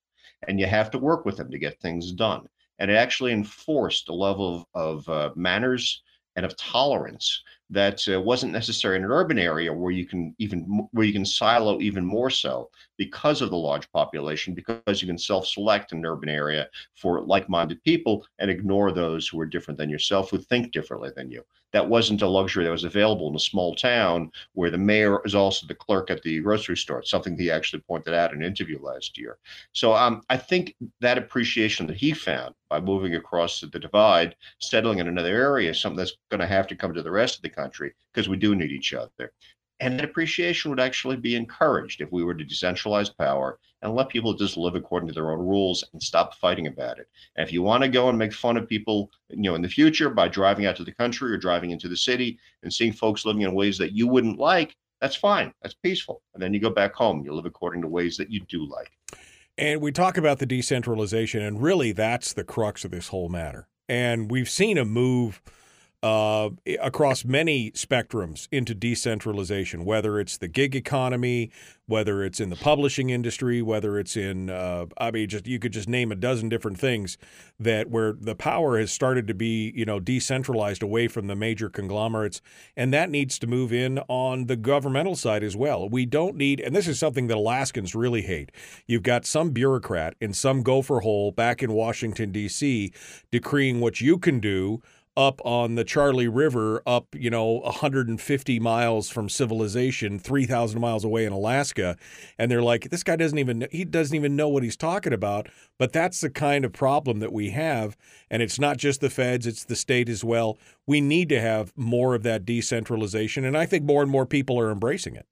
And you have to work with them to get things done. And it actually enforced a level of, of uh, manners and of tolerance that uh, wasn't necessary in an urban area where you can even where you can silo even more so because of the large population because you can self-select an urban area for like-minded people and ignore those who are different than yourself who think differently than you that wasn't a luxury that was available in a small town where the mayor is also the clerk at the grocery store something he actually pointed out in an interview last year so um, i think that appreciation that he found by moving across the divide settling in another area is something that's going to have to come to the rest of the country because we do need each other. And that appreciation would actually be encouraged if we were to decentralize power and let people just live according to their own rules and stop fighting about it. And if you want to go and make fun of people, you know, in the future by driving out to the country or driving into the city and seeing folks living in ways that you wouldn't like, that's fine. That's peaceful. And then you go back home, you live according to ways that you do like. And we talk about the decentralization, and really that's the crux of this whole matter. And we've seen a move uh, across many spectrums into decentralization, whether it's the gig economy, whether it's in the publishing industry, whether it's in, uh, I mean, just you could just name a dozen different things that where the power has started to be, you know, decentralized away from the major conglomerates, and that needs to move in on the governmental side as well. We don't need, and this is something that Alaskans really hate. You've got some bureaucrat in some gopher hole back in Washington D.C. decreeing what you can do up on the Charley River, up, you know, 150 miles from civilization, 3,000 miles away in Alaska. And they're like, this guy doesn't even, he doesn't even know what he's talking about. But that's the kind of problem that we have. And it's not just the feds, it's the state as well. We need to have more of that decentralization. And I think more and more people are embracing it.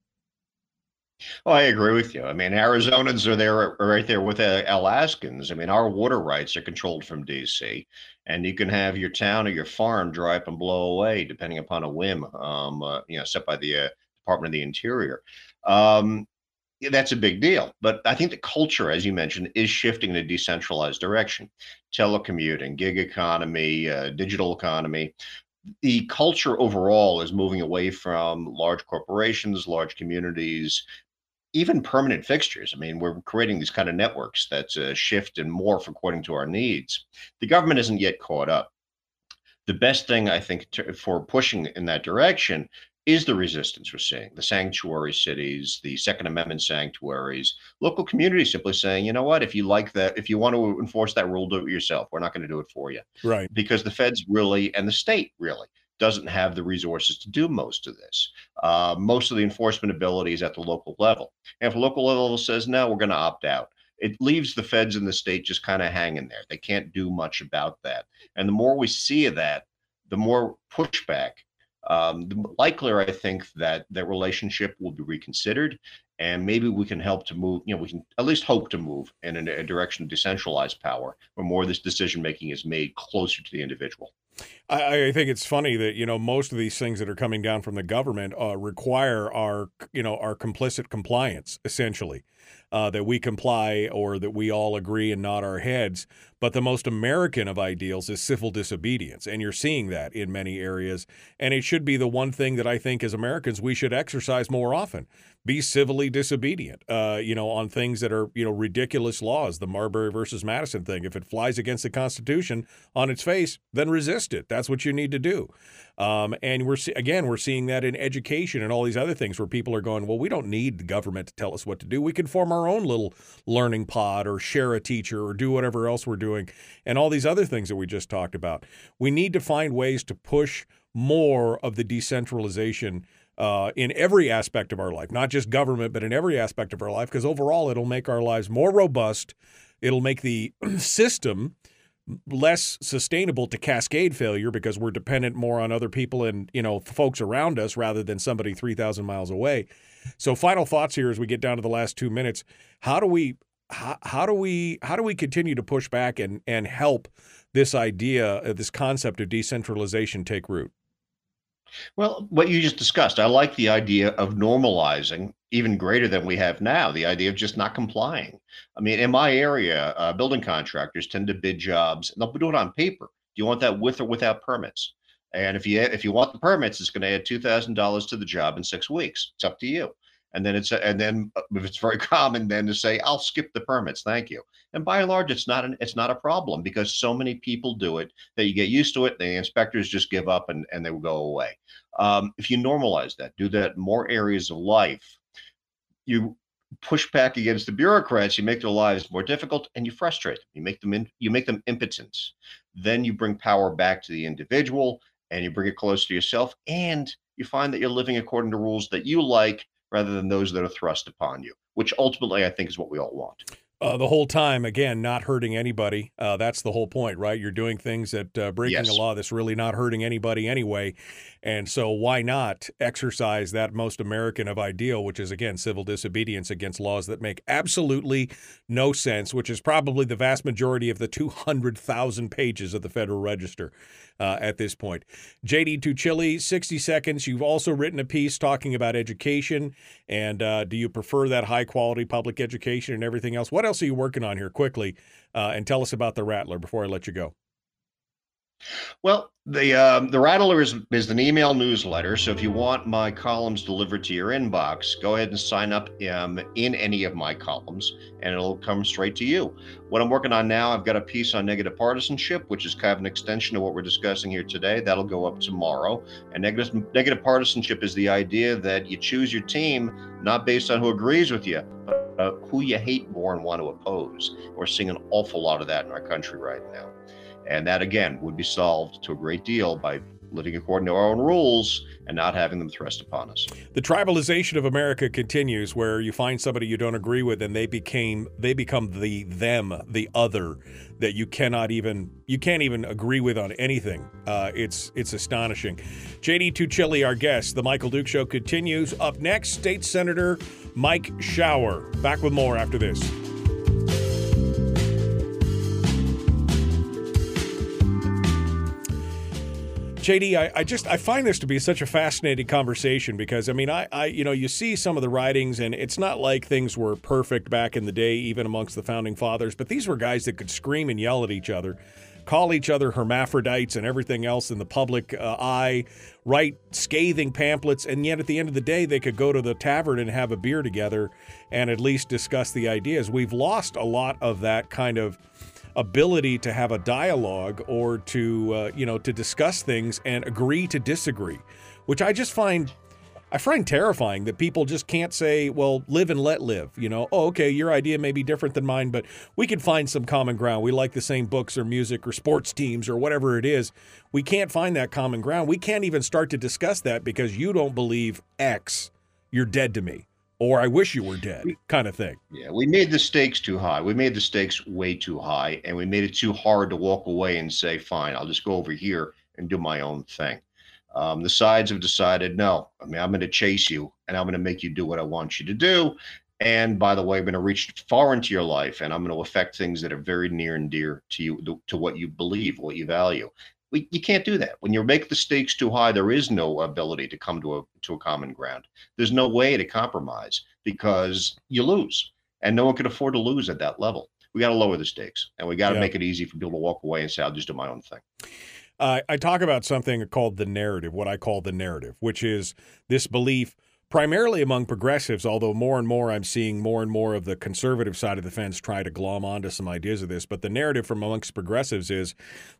Well, I agree with you. I mean, Arizonans are there right there with uh, Alaskans. I mean, our water rights are controlled from DC, and you can have your town or your farm dry up and blow away depending upon a whim, um, uh, you know, set by the uh, Department of the Interior. Um, yeah, that's a big deal. But I think the culture, as you mentioned, is shifting in a decentralized direction. Telecommuting, gig economy, uh, digital economy the culture overall is moving away from large corporations, large communities, even permanent fixtures. I mean, we're creating these kind of networks that uh, shift and morph according to our needs. The government isn't yet caught up. The best thing I think to, for pushing in that direction is the resistance we're seeing the sanctuary cities, the Second Amendment sanctuaries, local communities simply saying, you know what, if you like that, if you want to enforce that rule, do it yourself. We're not going to do it for you. Right. Because the feds really and the state really doesn't have the resources to do most of this. Uh, most of the enforcement ability is at the local level. And if the local level says, no, we're going to opt out, it leaves the feds in the state just kind of hanging there. They can't do much about that. And the more we see of that, the more pushback, um, the likelier I think that that relationship will be reconsidered. And maybe we can help to move, you know, we can at least hope to move in a, a direction of decentralized power where more of this decision making is made closer to the individual. I, I, think it's funny that you know most of these things that are coming down from the government uh, require our you know our complicit compliance essentially. Uh, that we comply or that we all agree and nod our heads. But the most American of ideals is civil disobedience. And you're seeing that in many areas. And it should be the one thing that I think as Americans we should exercise more often be civilly disobedient, uh, you know, on things that are, you know, ridiculous laws, the Marbury versus Madison thing. If it flies against the Constitution on its face, then resist it. That's what you need to do. Um, and we're again, we're seeing that in education and all these other things where people are going, well, we don't need the government to tell us what to do. We can form our own little learning pod or share a teacher or do whatever else we're doing, and all these other things that we just talked about. We need to find ways to push more of the decentralization uh, in every aspect of our life, not just government, but in every aspect of our life, because overall it'll make our lives more robust. It'll make the <clears throat> system less sustainable to cascade failure because we're dependent more on other people and you know folks around us rather than somebody 3000 miles away so final thoughts here as we get down to the last two minutes how do we how, how do we how do we continue to push back and and help this idea uh, this concept of decentralization take root Well, what you just discussed, I like the idea of normalizing even greater than we have now, the idea of just not complying. I mean, in my area, uh, building contractors tend to bid jobs, and they'll do it on paper. Do you want that with or without permits? And if you if you want the permits, it's going to add two thousand dollars to the job in six weeks. It's up to you. And then it's and then uh, if it's very <laughs> common, then to say I'll skip the permits, thank you. And by and large, it's not an it's not a problem because so many people do it that you get used to it. The inspectors just give up and and they will go away. Um, if you normalize that, do that more areas of life, you push back against the bureaucrats, you make their lives more difficult, and you frustrate them. You make them in, you make them impotent. Then you bring power back to the individual, and you bring it close to yourself, and you find that you're living according to rules that you like rather than those that are thrust upon you, which ultimately I think is what we all want. uh, the whole time again not hurting anybody uh, that's the whole point right you're doing things that uh, breaking Yes. a law that's really not hurting anybody anyway and so why not exercise that most american of ideal which is again civil disobedience against laws that make absolutely no sense which is probably the vast majority of the 200000 pages of the federal register uh, at this point jd tuccille 60 seconds you've also written a piece talking about education and uh, do you prefer that high quality public education and everything else? What else are you working on here quickly? Uh, and tell us about the Rattler before I let you go. Well, the um, the Rattler is is an email newsletter. So if you want my columns delivered to your inbox, go ahead and sign up um, in any of my columns, and it'll come straight to you. What I'm working on now, I've got a piece on negative partisanship, which is kind of an extension of what we're discussing here today. That'll go up tomorrow. And negative negative partisanship is the idea that you choose your team not based on who agrees with you, but uh, who you hate more and want to oppose. We're seeing an awful lot of that in our country right now. And that again would be solved to a great deal by living according to our own rules and not having them thrust upon us. The tribalization of America continues, where you find somebody you don't agree with, and they became they become the them, the other that you cannot even you can't even agree with on anything. Uh, it's it's astonishing. JD Tuccille, our guest. The Michael Duke Show continues. Up next, State Senator Mike Shower. Back with more after this. JD, I, I just I find this to be such a fascinating conversation because I mean I, I you know you see some of the writings and it's not like things were perfect back in the day even amongst the founding fathers but these were guys that could scream and yell at each other call each other hermaphrodites and everything else in the public uh, eye write scathing pamphlets and yet at the end of the day they could go to the tavern and have a beer together and at least discuss the ideas. We've lost a lot of that kind of ability to have a dialogue or to uh, you know to discuss things and agree to disagree which i just find i find terrifying that people just can't say well live and let live you know? Oh okay your idea may be different than mine but we can find some common ground. We like the same books or music or sports teams or whatever it is. We can't find that common ground. We can't even start to discuss that because you don't believe x. You're dead to me or i wish you were dead kind of thing Yeah, we made the stakes too high. We made the stakes way too high, and we made it too hard to walk away and say, "Fine, I'll just go over here and do my own thing." Um, the sides have decided, no. I mean, I'm going to chase you, and I'm going to make you do what I want you to do. And by the way, I'm going to reach far into your life, and I'm going to affect things that are very near and dear to you, to what you believe, what you value. We, you can't do that when you make the stakes too high. There is no ability to come to a to a common ground. There's no way to compromise because you lose and no one can afford to lose at that level. We got to lower the stakes, and we got to Yeah. make it easy for people to walk away and say, "I'll just do my own thing." uh, I talk about something called the narrative, what I call the narrative, which is this belief primarily among progressives, although more and more I'm seeing more and more of the conservative side of the fence try to glom onto some ideas of this. But the narrative from amongst progressives is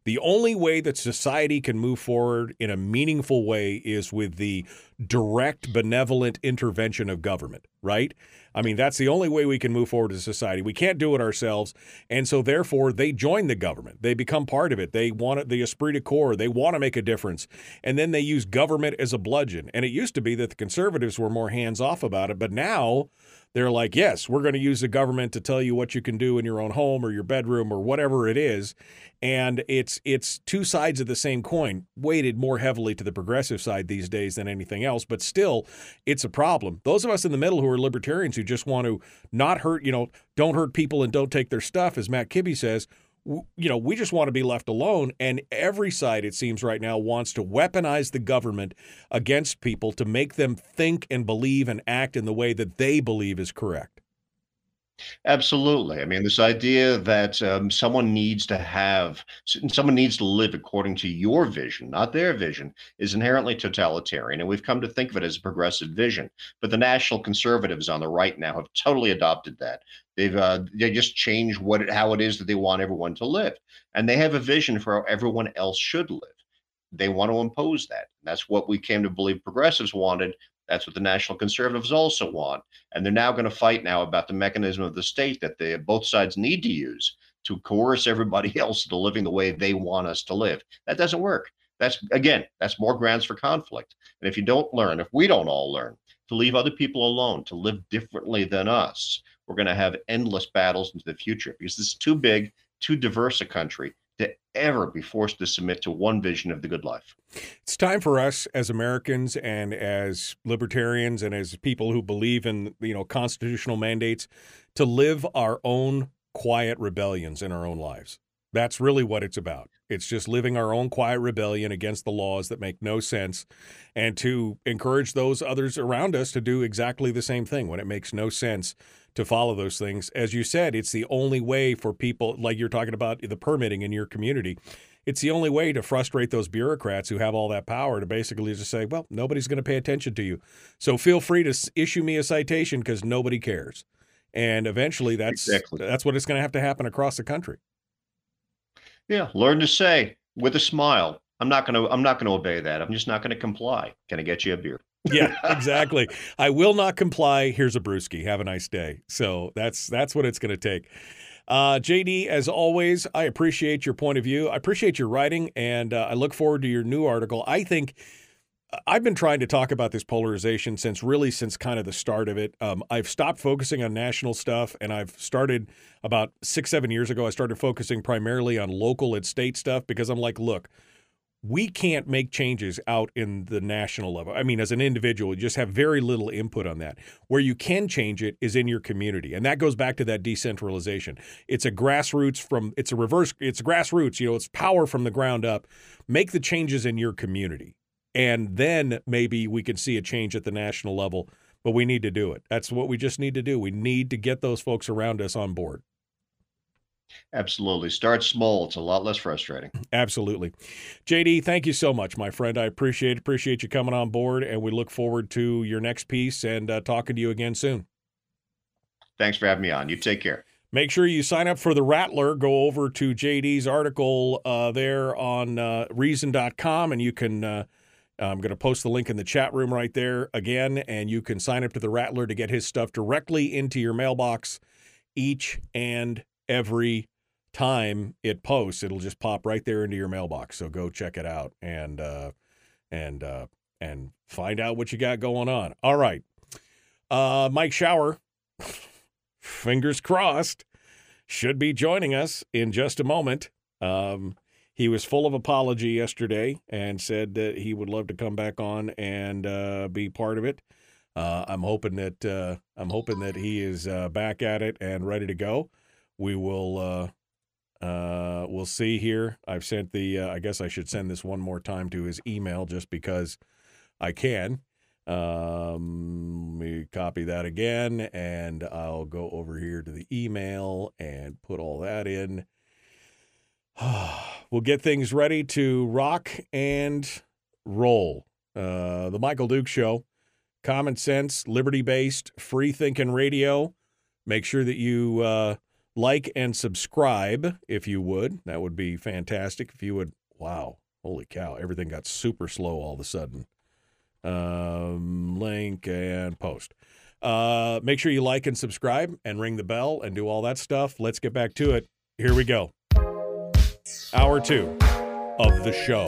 the only way that society can move forward in a meaningful way is with the direct benevolent intervention of government, right? I mean, that's the only way we can move forward as a society. We can't do it ourselves. And so, therefore, they join the government. They become part of it. They want it, the esprit de corps. They want to make a difference. And then they use government as a bludgeon. And it used to be that the conservatives were more hands off about it. But now, they're like, yes, we're going to use the government to tell you what you can do in your own home or your bedroom or whatever it is. And it's it's two sides of the same coin, weighted more heavily to the progressive side these days than anything else. But still, it's a problem. Those of us in the middle who are libertarians who just want to not hurt, you know, don't hurt people and don't take their stuff, as Matt Kibbe says, you know, we just want to be left alone. And every side, it seems right now, wants to weaponize the government against people to make them think and believe and act in the way that they believe is correct. Absolutely. I mean, this idea that um, someone needs to have, someone needs to live according to your vision, not their vision, is inherently totalitarian. And we've come to think of it as a progressive vision. But the national conservatives on the right now have totally adopted that. They've uh, they just changed what it, how it is that they want everyone to live, and they have a vision for how everyone else should live. They want to impose that. That's what we came to believe progressives wanted. That's what the national conservatives also want, and they're now going to fight now about the mechanism of the state that they both sides need to use to coerce everybody <laughs> else to living the way they want us to live. That doesn't work. That's again, that's more grounds for conflict. And if you don't learn, if we don't all learn to leave other people alone, to live differently than us, we're going to have endless battles into the future because this is too big, too diverse a country to ever be forced to submit to one vision of the good life. It's time for us as Americans and as libertarians and as people who believe in, you know, constitutional mandates to live our own quiet rebellions in our own lives. That's really what it's about. It's just living our own quiet rebellion against the laws that make no sense and to encourage those others around us to do exactly the same thing when it makes no sense to follow those things. As you said, it's the only way for people, like you're talking about the permitting in your community. It's the only way to frustrate those bureaucrats who have all that power to basically just say, well, nobody's going to pay attention to you. So feel free to issue me a citation because nobody cares. And eventually that's exactly. that's what it's going to have to happen across the country. Yeah, learn to say with a smile, I'm not going to I'm not going to obey that. I'm just not going to comply. Can I get you a beer? yeah, <laughs> exactly. I will not comply. Here's a brewski. Have a nice day. So that's that's what it's going to take. Uh, JD, as always, I appreciate your point of view. I appreciate your writing, and uh, I look forward to your new article. I think I've been trying to talk about this polarization since really since kind of the start of it. Um, I've stopped focusing on national stuff, and I've started about six, seven years ago. I started focusing primarily on local and state stuff because I'm like, look, we can't make changes out in the national level. I mean, as an individual, you just have very little input on that. Where you can change it is in your community. And that goes back to that decentralization. It's a grassroots from it's a reverse it's grassroots, you know, it's power from the ground up. Make the changes in your community. And then maybe we can see a change at the national level, but we need to do it. That's what we just need to do. We need to get those folks around us on board. Absolutely. Start small. It's a lot less frustrating. Absolutely. JD, thank you so much, my friend. I appreciate appreciate you coming on board, and we look forward to your next piece and uh, talking to you again soon. Thanks for having me on. You take care. Make sure you sign up for the Rattler. Go over to JD's article uh, there on uh, Reason.com, and you can. I'm going to post the link in the chat room right there again, and you can sign up to the Rattler to get his stuff directly into your mailbox each and every time it posts, it'll just pop right there into your mailbox. So go check it out and uh, and uh, and find out what you got going on. All right, uh, Mike Shower, <laughs> fingers crossed, should be joining us in just a moment. Um, he was full of apology yesterday and said that he would love to come back on and uh, be part of it. Uh, I'm hoping that uh, I'm hoping that he is uh, back at it and ready to go we will uh, uh, we'll see here. I've sent the. I guess I should send this one more time to his email just because I can. Um, let me copy that again, and I'll go over here to the email and put all that in. <sighs> we'll get things ready to rock and roll. Uh, the Michael Duke Show, common sense, liberty based, free thinking radio. Make sure that you uh, like and subscribe if you would. That would be fantastic. If you would, wow, holy cow, everything got super slow all of a sudden. Um, link and post. Uh, make sure you like and subscribe and ring the bell and do all that stuff. Let's get back to it. Here we go. Hour two of the show.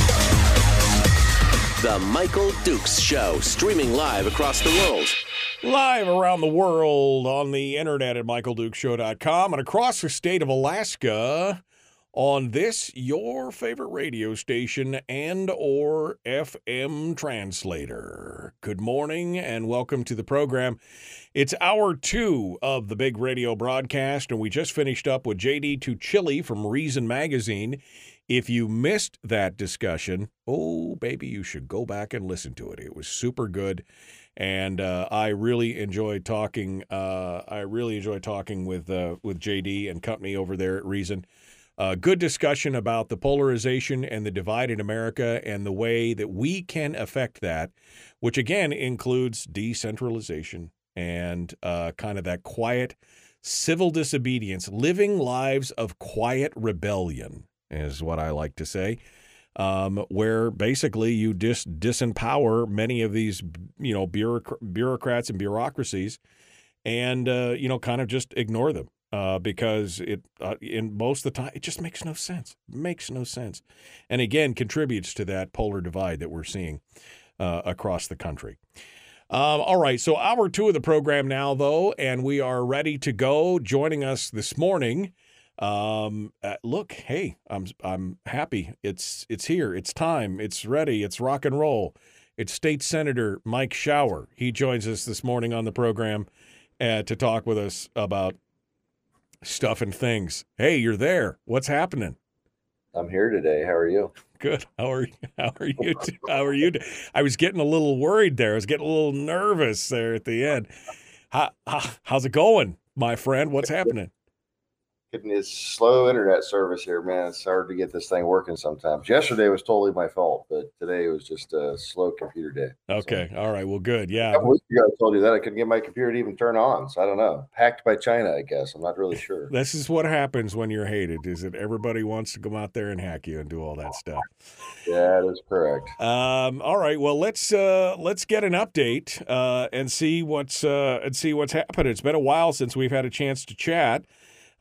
The Michael Dukes Show, streaming live across the world. Live around the world on the internet at michaeldukeshow.com and across the state of Alaska on this your favorite radio station and or FM translator. Good morning and welcome to the program. It's hour 2 of the big radio broadcast and we just finished up with JD Tuccille from Reason magazine. If you missed that discussion, oh baby, you should go back and listen to it. It was super good and uh, I really enjoyed talking. Uh, I really enjoy talking with uh, with JD and company over there at Reason. Uh, good discussion about the polarization and the divide in America and the way that we can affect that, which again includes decentralization and uh, kind of that quiet civil disobedience, living lives of quiet rebellion, is what I like to say um, where basically you dis disempower many of these, you know, bureauc- bureaucrats and bureaucracies, and uh, you know, kind of just ignore them uh, because it, uh, in most of the time, it just makes no sense. Makes no sense, and again, contributes to that polar divide that we're seeing uh, across the country. Um, all right, so hour two of the program now, though, and we are ready to go. Joining us this morning. Um, uh, look, hey, I'm I'm happy. It's it's here. It's time. It's ready. It's rock and roll. It's State Senator Mike Shower. He joins us this morning on the program uh, to talk with us about stuff and things. Hey, you're there. What's happening? I'm here today. How are you? Good. How are you? How are you? How are you? I was getting a little worried there. I was getting a little nervous there at the end. How, how how's it going, my friend? What's happening? Getting this slow internet service here, man. It's hard to get this thing working sometimes. Yesterday was totally my fault, but today was just a slow computer day. Okay. So, All right. Well, good. Yeah. A week ago, I told you that I couldn't get my computer to even turn on. So I don't know. Hacked by China, I guess. I'm not really sure. <laughs> this is what happens when you're hated is that everybody wants to come out there and hack you and do all that stuff. Yeah, that is correct. Um, all right. Well, let's uh, let's get an update uh, and see what's uh, and see what's happened. It's been a while since we've had a chance to chat.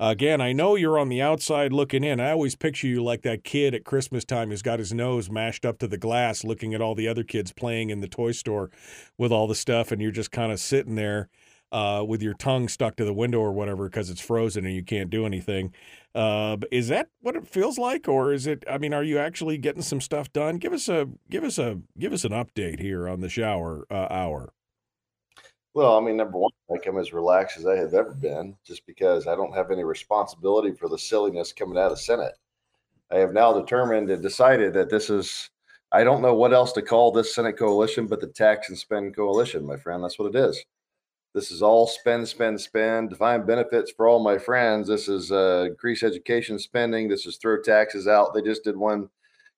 Again, I know you're on the outside looking in. I always picture you like that kid at Christmas time who's got his nose mashed up to the glass looking at all the other kids playing in the toy store with all the stuff, and you're just kind of sitting there uh, with your tongue stuck to the window or whatever because it's frozen and you can't do anything. Uh, is that what it feels like, or is it? I mean, are you actually getting some stuff done? Give us a give us a give us an update here on the shower uh, hour. Well, I mean, number one, I am as relaxed as I have ever been, just because I don't have any responsibility for the silliness coming out of the Senate. I have now determined and decided that this is, I don't know what else to call this Senate coalition, but the tax and spend coalition, my friend. That's what it is. This is all spend, spend, spend, define benefits for all my friends. This is uh, increase education spending. This is throw taxes out. They just did one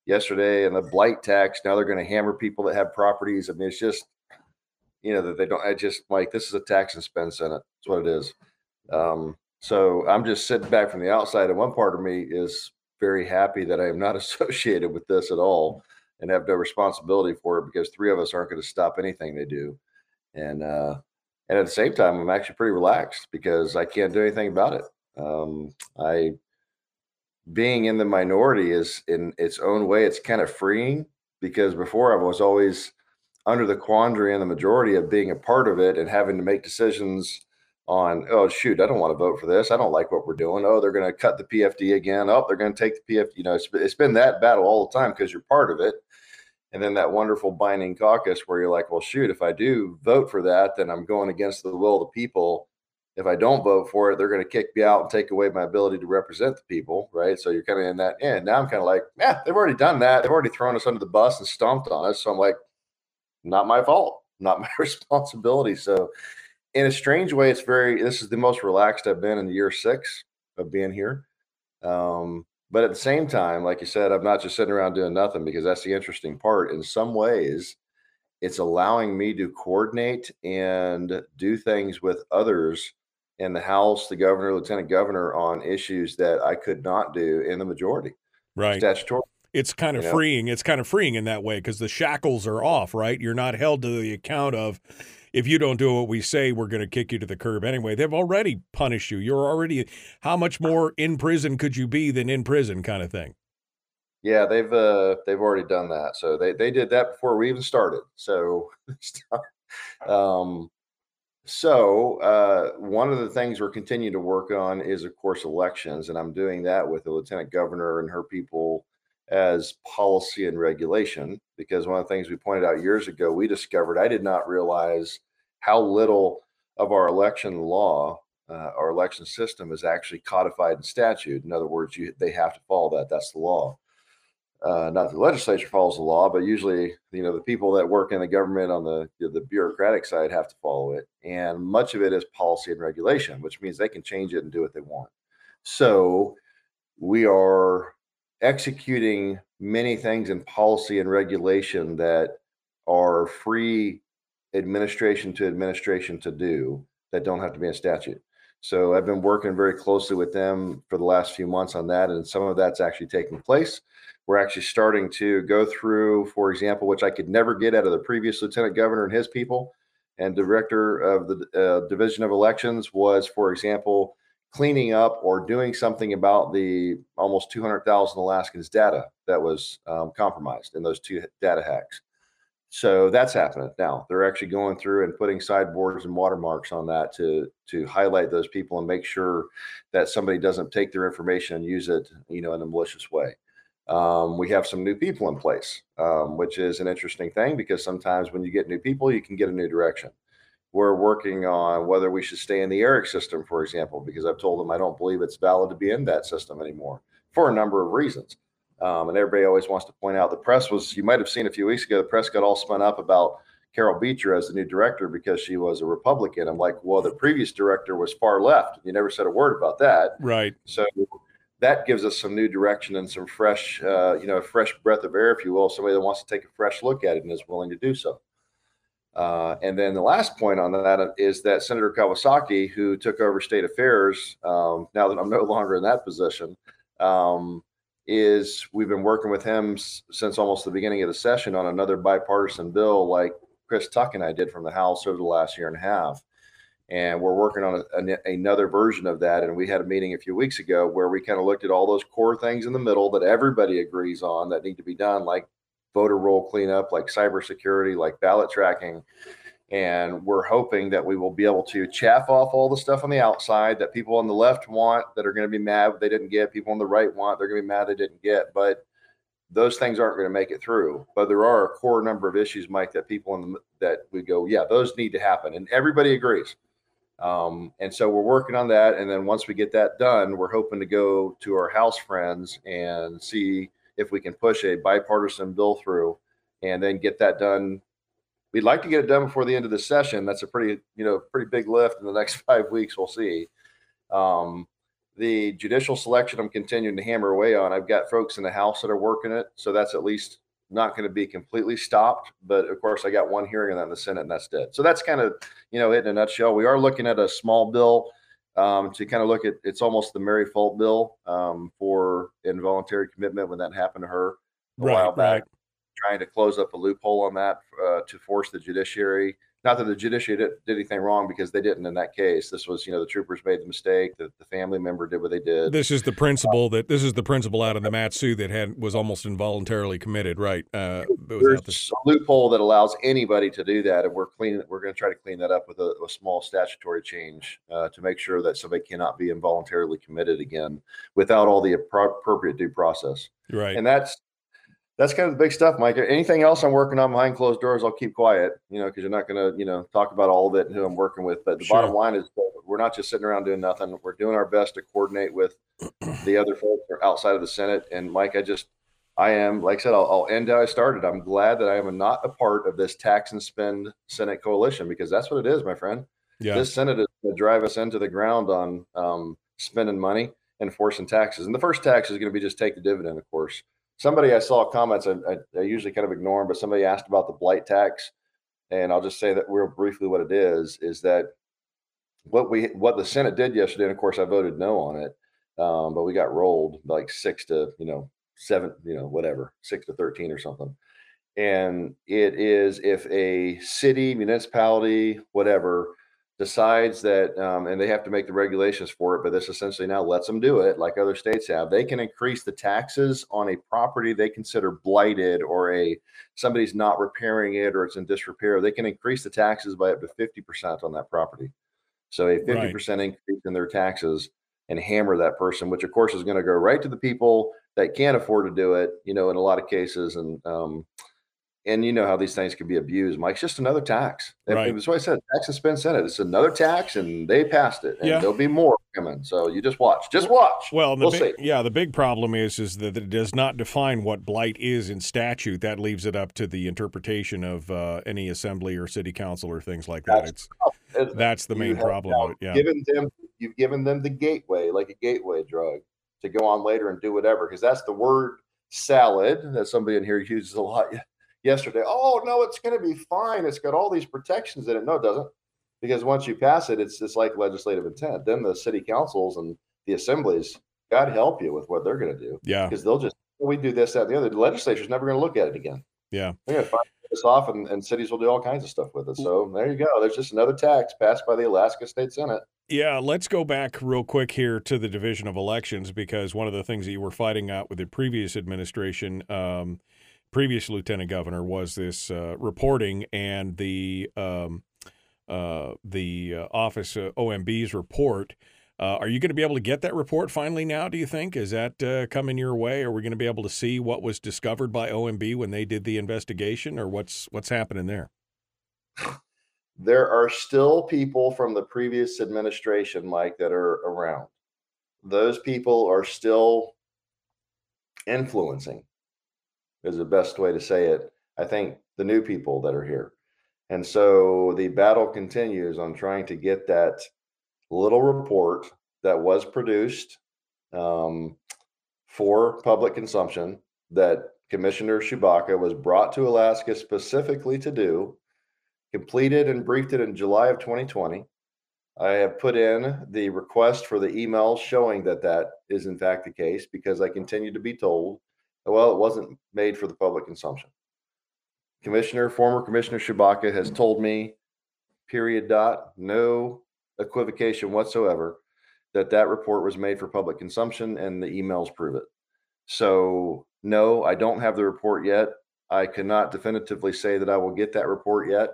yesterday and the blight tax. Now they're going to hammer people that have properties. I mean, it's just, you know that they don't. I just like this is a tax and spend Senate. That's what it is. Um, so I'm just sitting back from the outside, and one part of me is very happy that I am not <laughs> associated with this at all and have no responsibility for it because three of us aren't going to stop anything they do. And uh, and at the same time, I'm actually pretty relaxed because I can't do anything about it. Um, I being in the minority is in its own way, it's kind of freeing because before I was always under the quandary and the majority of being a part of it and having to make decisions on, oh, shoot, I don't want to vote for this. I don't like what we're doing. Oh, they're going to cut the PFD again. Oh, they're going to take the PFD. You know, it's, it's been that battle all the time because you're part of it. And then that wonderful binding caucus where you're like, well, shoot, if I do vote for that, then I'm going against the will of the people if I don't vote for it, they're going to kick me out and take away my ability to represent the people, right? So you're kind of in that. And now I'm kind of like, yeah, they've already done that. They've already thrown us under the bus and stomped on us. So I'm like, not my fault, not <laughs> my responsibility. So in a strange way, it's very. This is the most relaxed I've been in year six of being here. Um, but at the same time, like you said, I'm not just sitting around doing nothing because that's the interesting part. In some ways, it's allowing me to coordinate and do things with others in the House, the governor, lieutenant governor on issues that I could not do in the majority. Right. Statutory. It's kind of You know? freeing. It's kind of freeing in that way because the shackles are off, right? You're not held to the account of if you don't do what we say, we're going to kick you to the curb anyway. They've already punished you. You're already how much more in prison could you be than in prison kind of thing. Yeah, they've uh they've already done that. So they they did that before we even started. So <laughs> um so uh one of the things we're continuing to work on is of course elections and I'm doing that with the lieutenant governor and her people as policy and regulation because one of the things we pointed out years ago we discovered I did not realize how little of our election law uh, our election system is actually codified in statute. In other words, you, they have to follow that. That's the law uh, not the legislature follows the law, but usually, you know, the people that work in the government on the the bureaucratic side have to follow it, and much of it is policy and regulation, which means they can change it and do what they want. So, we are executing many things in policy and regulation that are free administration to administration to do that don't have to be in statute. So I've been working very closely with them for the last few months on that, and some of that's actually taking place we're actually starting to go through, for example, which I could never get out of the previous lieutenant governor and his people and director of the uh, division of elections was, for example, cleaning up or doing something about the almost 200,000 Alaskans data that was um, compromised in those two data hacks. So that's happening now. They're actually going through and putting sideboards and watermarks on that to to highlight those people and make sure that somebody doesn't take their information and use it, you know, in a malicious way um, we have some new people in place, um, which is an interesting thing because sometimes when you get new people, you can get a new direction. We're working on whether we should stay in the ERIC system, for example, because I've told them I don't believe it's valid to be in that system anymore for a number of reasons. Um, and everybody always wants to point out the press was, you might have seen a few weeks ago, the press got all spun up about Carol Beecher as the new director because she was a Republican. I'm like, well, the previous director was far left. You never said a word about that. Right. So that gives us some new direction and some fresh, uh, you know, a fresh breath of air, if you will, somebody that wants to take a fresh look at it and is willing to do so. Uh, and then the last point on that is that Senator Kawasaki, who took over state affairs, um, now that I'm no <laughs> longer in that position, um, is we've been working with him s- since almost the beginning of the session on another bipartisan bill, like Chris Tuck and I did from the House over the last year and a half and we're working on a, another version of that. And we had a meeting a few weeks ago where we kind of looked at all those core things in the middle that everybody agrees on that need to be done, like voter roll cleanup, like cybersecurity, like ballot tracking. And we're hoping that we will be able to chaff off all the stuff on the outside that people on the left want that are going to be mad they didn't get. People on the right want they're going to be mad they didn't get. But those things aren't going to make it through. But there are a core number of issues, Mike, that people in the, that we go, yeah, those need to happen, and everybody agrees. Um, and so we're working on that. And then once we get that done, we're hoping to go to our House friends and see if we can push a bipartisan bill through and then get that done. We'd like to get it done before the end of the session. That's a pretty, you know, pretty big lift in the <laughs> next five weeks. We'll see. Um, the judicial selection, I'm continuing to hammer away on. I've got folks in the House that are working it. So that's at least not going to be completely stopped. But of course, I got one hearing on that in the Senate, and that's dead. So that's kind of you know it in a nutshell. We are looking at a small bill um, to kind of look at. It's almost the Mary Fulp bill um, for involuntary commitment when that happened to her a Right, while back. right. Trying to close up a loophole on that uh, to force the judiciary not that the judiciary did, did anything wrong because they didn't in that case. This was, you know, the troopers made the mistake. The, the family member did what they did. This is the principle that this is the principle out of the Mat-Su that had was almost involuntarily committed, right? Uh, There's a loophole that allows anybody to do that, and we're cleaning. We're going to try to clean that up with a, a small statutory change uh, to make sure that somebody cannot be involuntarily committed again without all the appro- appropriate due process. Right. And that's that's kind of the big stuff, Mike. Anything else I'm working on behind closed doors, I'll keep quiet, you know, because you're not going to, you know, talk about all of it and who I'm working with. But the Sure. bottom line is we're not just sitting around doing nothing. We're doing our best to coordinate with <clears throat> the other folks outside of the Senate. And Mike, I just, I am, like I said, I'll, I'll end how I started. I'm glad that I am not a part of this tax and spend Senate coalition because that's what it is, my friend. Yeah. This Senate is going to drive us into the ground on um, spending money and forcing taxes. And the first tax is going to be just take the dividend, of course. Somebody I saw comments, I, I, I usually kind of ignore them, but somebody asked about the blight tax. And I'll just say that real briefly what it is, is that what we what the Senate did yesterday, and of course I voted no on it, um, but we got rolled like six to, you know, seven, you know, whatever, six to 13 or something. And it is if a city, municipality, whatever, decides that, um, and they have to make the regulations for it, but this essentially now lets them do it like other states have. They can increase the taxes on a property they consider blighted or a somebody's not repairing it or it's in disrepair. They can increase the taxes by up to 50% on that property. So a 50% increase in their taxes and hammer that person, which of course is going to go right to the people that can't afford to do it, you know, in a lot of cases. And, um, and you know how these things can be abused, Mike. It's just another tax. Right. That's why I said tax and spend Senate. It's another tax, and they passed it. And Yeah. there'll be more coming. So you just watch. Just watch. Well, the we'll big, see. yeah, the big problem is is that it does not define what blight is in statute. That leaves it up to the interpretation of uh, any assembly or city council or things like that. It's that's the main problem. now of it, Yeah, Given them, you've given them the gateway, like a gateway drug, to go on later and do whatever. Because that's the word salad that somebody in here uses a lot yesterday. Oh no, it's going to be fine. It's got all these protections in it. No, it doesn't. Because once you pass it, it's it's like legislative intent. Then the city councils and the assemblies, God help you with what they're going to do. yeah, Because they'll just we do this, that, and the other. The legislature's never going to look at it again. yeah. They're going to find this off, and, and cities will do all kinds of stuff with it. So there you go. There's just another tax passed by the Alaska State Senate. Yeah, let's go back real quick here to the division of elections because one of the things that you were fighting out with the previous administration, um, previous lieutenant governor, was this uh, reporting and the um, uh, the uh, office uh, OMB's report. Uh, are you going to be able to get that report finally now? Do you think is that uh, coming your way? Are we going to be able to see what was discovered by OMB when they did the investigation, or what's what's happening there? There are still people from the previous administration, Mike, that are around. Those people are still influencing, is the best way to say it. I think the new people that are here. And so the battle continues on trying to get that little report that was produced um, for public consumption that Commissioner Tshibaka was brought to Alaska specifically to do, completed and briefed it in July of 2020. I have put in the request for the email showing that that is in fact the case because I continue to be told, well, it wasn't made for the public consumption. Commissioner, former Commissioner Tshibaka has mm. told me, period dot, no equivocation whatsoever, that that report was made for public consumption and the emails prove it. So no, I don't have the report yet. I cannot definitively say that I will get that report yet.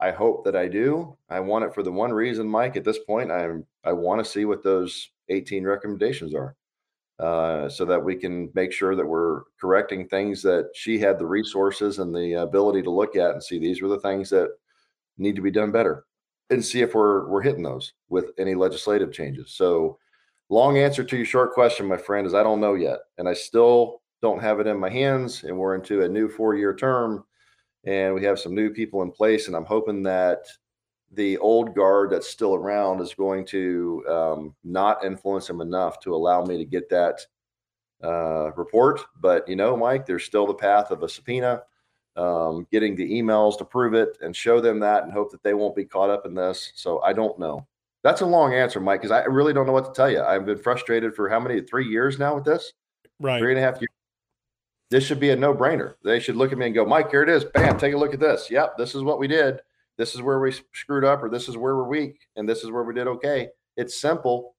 I hope that I do. I want it for the one reason, Mike. At this point, I'm I want to see what those 18 recommendations are, uh, so that we can make sure that we're correcting things that she had the resources and the ability to look at and see these were the things that need to be done better, and see if we're we're hitting those with any legislative changes. So, long answer to your short question, my friend, is I don't know yet, and I still don't have it in my hands, and we're into a new four-year term and we have some new people in place and i'm hoping that the old guard that's still around is going to um, not influence them enough to allow me to get that uh, report but you know mike there's still the path of a subpoena um, getting the emails to prove it and show them that and hope that they won't be caught up in this so i don't know that's a long answer mike because i really don't know what to tell you i've been frustrated for how many three years now with this Right. three and a half years. This should be a no brainer. They should look at me and go, Mike, here it is. Bam, take a look at this. Yep, this is what we did. This is where we screwed up or this is where we're weak and this is where we did okay. It's simple.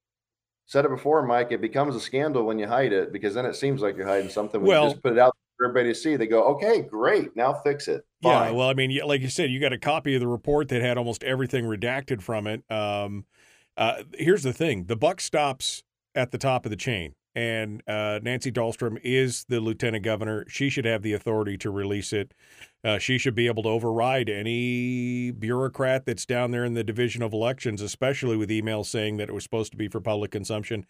Said it before, Mike. It becomes a scandal when you hide it because then it seems like you're hiding something. When Well- you just put it out for everybody to see, they go, "Okay, great, now fix it." Yeah, well, I mean, like you said, you got a copy of the report that had almost everything redacted from it. Um, uh, here's the thing: the buck stops at the top of the chain, and uh, Nancy Dahlstrom is the lieutenant governor. She should have the authority to release it. Uh, she should be able to override any bureaucrat that's down there in the division of elections, especially with emails saying that it was supposed to be for public consumption.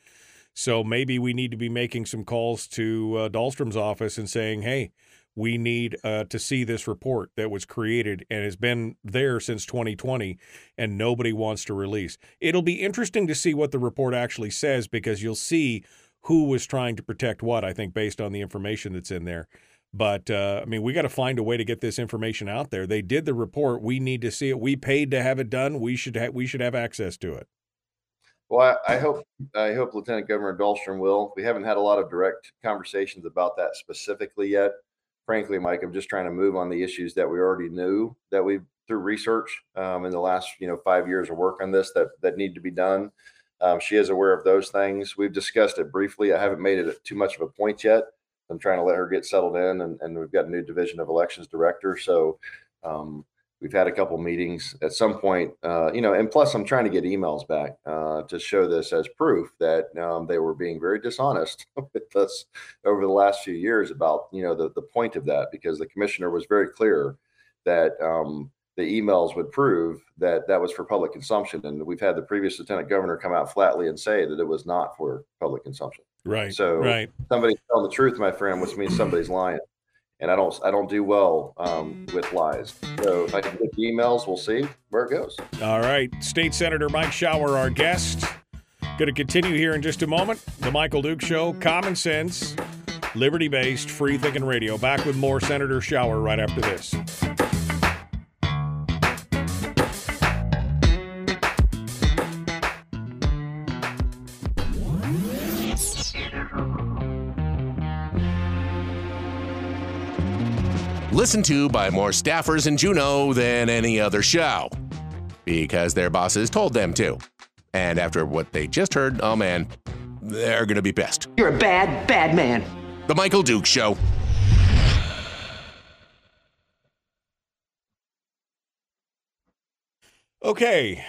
So maybe we need to be making some calls to uh, Dahlstrom's office and saying, "Hey, we need uh, to see this report that was created and has been there since 2020 and nobody wants to release. It'll be interesting to see what the report actually says because you'll see who was trying to protect what, I think, based on the information that's in there. But uh, I mean, we got to find a way to get this information out there. They did the report. We need to see it. We paid to have it done. We should ha- we should have access to it. Well, I, I hope I hope Lieutenant Governor Dahlstrom will. We haven't had a lot of direct conversations about that specifically yet. Frankly, Mike, I'm just trying to move on the issues that we already knew that we through research um, in the last you know five years of work on this that that need to be done. Um, she is aware of those things. We've discussed it briefly. I haven't made it too much of a point yet. I'm trying to let her get settled in, and, and we've got a new division of elections director. So um, we've had a couple meetings at some point, uh, you know, and plus I'm trying to get emails back uh, to show this as proof that um, they were being very dishonest <laughs> with us over the last few years about, you know, the, the point of that, because the commissioner was very clear that um, the emails would prove that that was for public consumption. And we've had the previous lieutenant governor come out flatly and say that it was not for public consumption. Right. So right. Somebody's telling the truth, my friend, which means somebody's lying. And I don't, I don't do well um, with lies. So if I can get the emails, we'll see where it goes. All right. State Senator Mike Shower, our guest. Going to continue here in just a moment. The Michael Duke Show, common sense, liberty based, free thinking radio. Back with more Senator Shower right after this. Listened to by more staffers in Juneau than any other show. Because their bosses told them to. And after what they just heard, oh man, they're going to be pissed. You're a bad, bad man. The Michael Duke Show. Okay.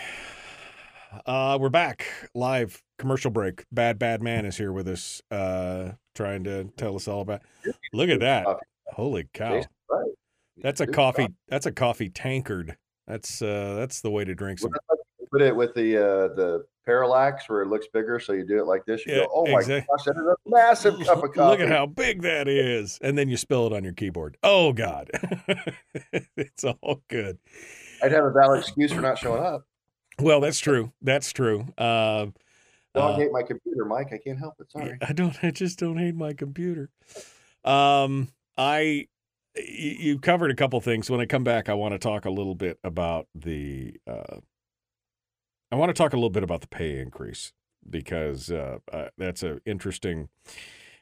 Uh, we're back live commercial break. Bad Bad Man is here with us, uh, trying to tell us all about. Look at that! Holy cow! Right. That's a Good coffee. That's a coffee tankard. That's uh, that's the way to drink some. Put it with the uh, the parallax where it looks bigger. So you do it like this. You Yeah, go, oh my gosh, that is a massive cup of coffee. <laughs> Look at how big that is, and then you spill it on your keyboard. Oh God, <laughs> it's all good. I'd have a valid excuse for not showing up. Well, that's true. That's true. Uh, Dog uh, hate my computer, Mike. I can't help it. Sorry. I don't. I just don't hate my computer. Um, I you covered a couple things. When I come back, I want to talk a little bit about the. Uh, I want to talk a little bit about the pay increase because uh, uh, that's a interesting.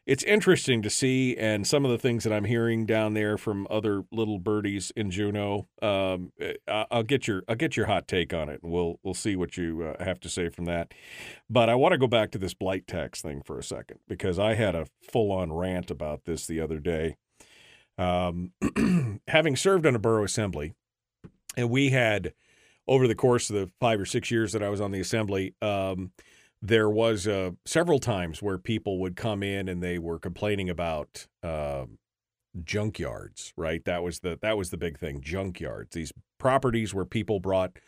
It's interesting to see, and some of the things that I'm hearing down there from other little birdies in Juneau. Um, I- I'll get your I'll get your hot take on it, and we'll we'll see what you uh, have to say from that. But I want to go back to this blight tax thing for a second because I had a full on rant about this the other day. Um, <clears throat> having served on a borough assembly, and we had over the course of the five or six years that I was on the assembly, um, there was uh, several times where people would come in and they were complaining about um junkyards. Right, that was the that was the big thing. Junkyards, these properties where people brought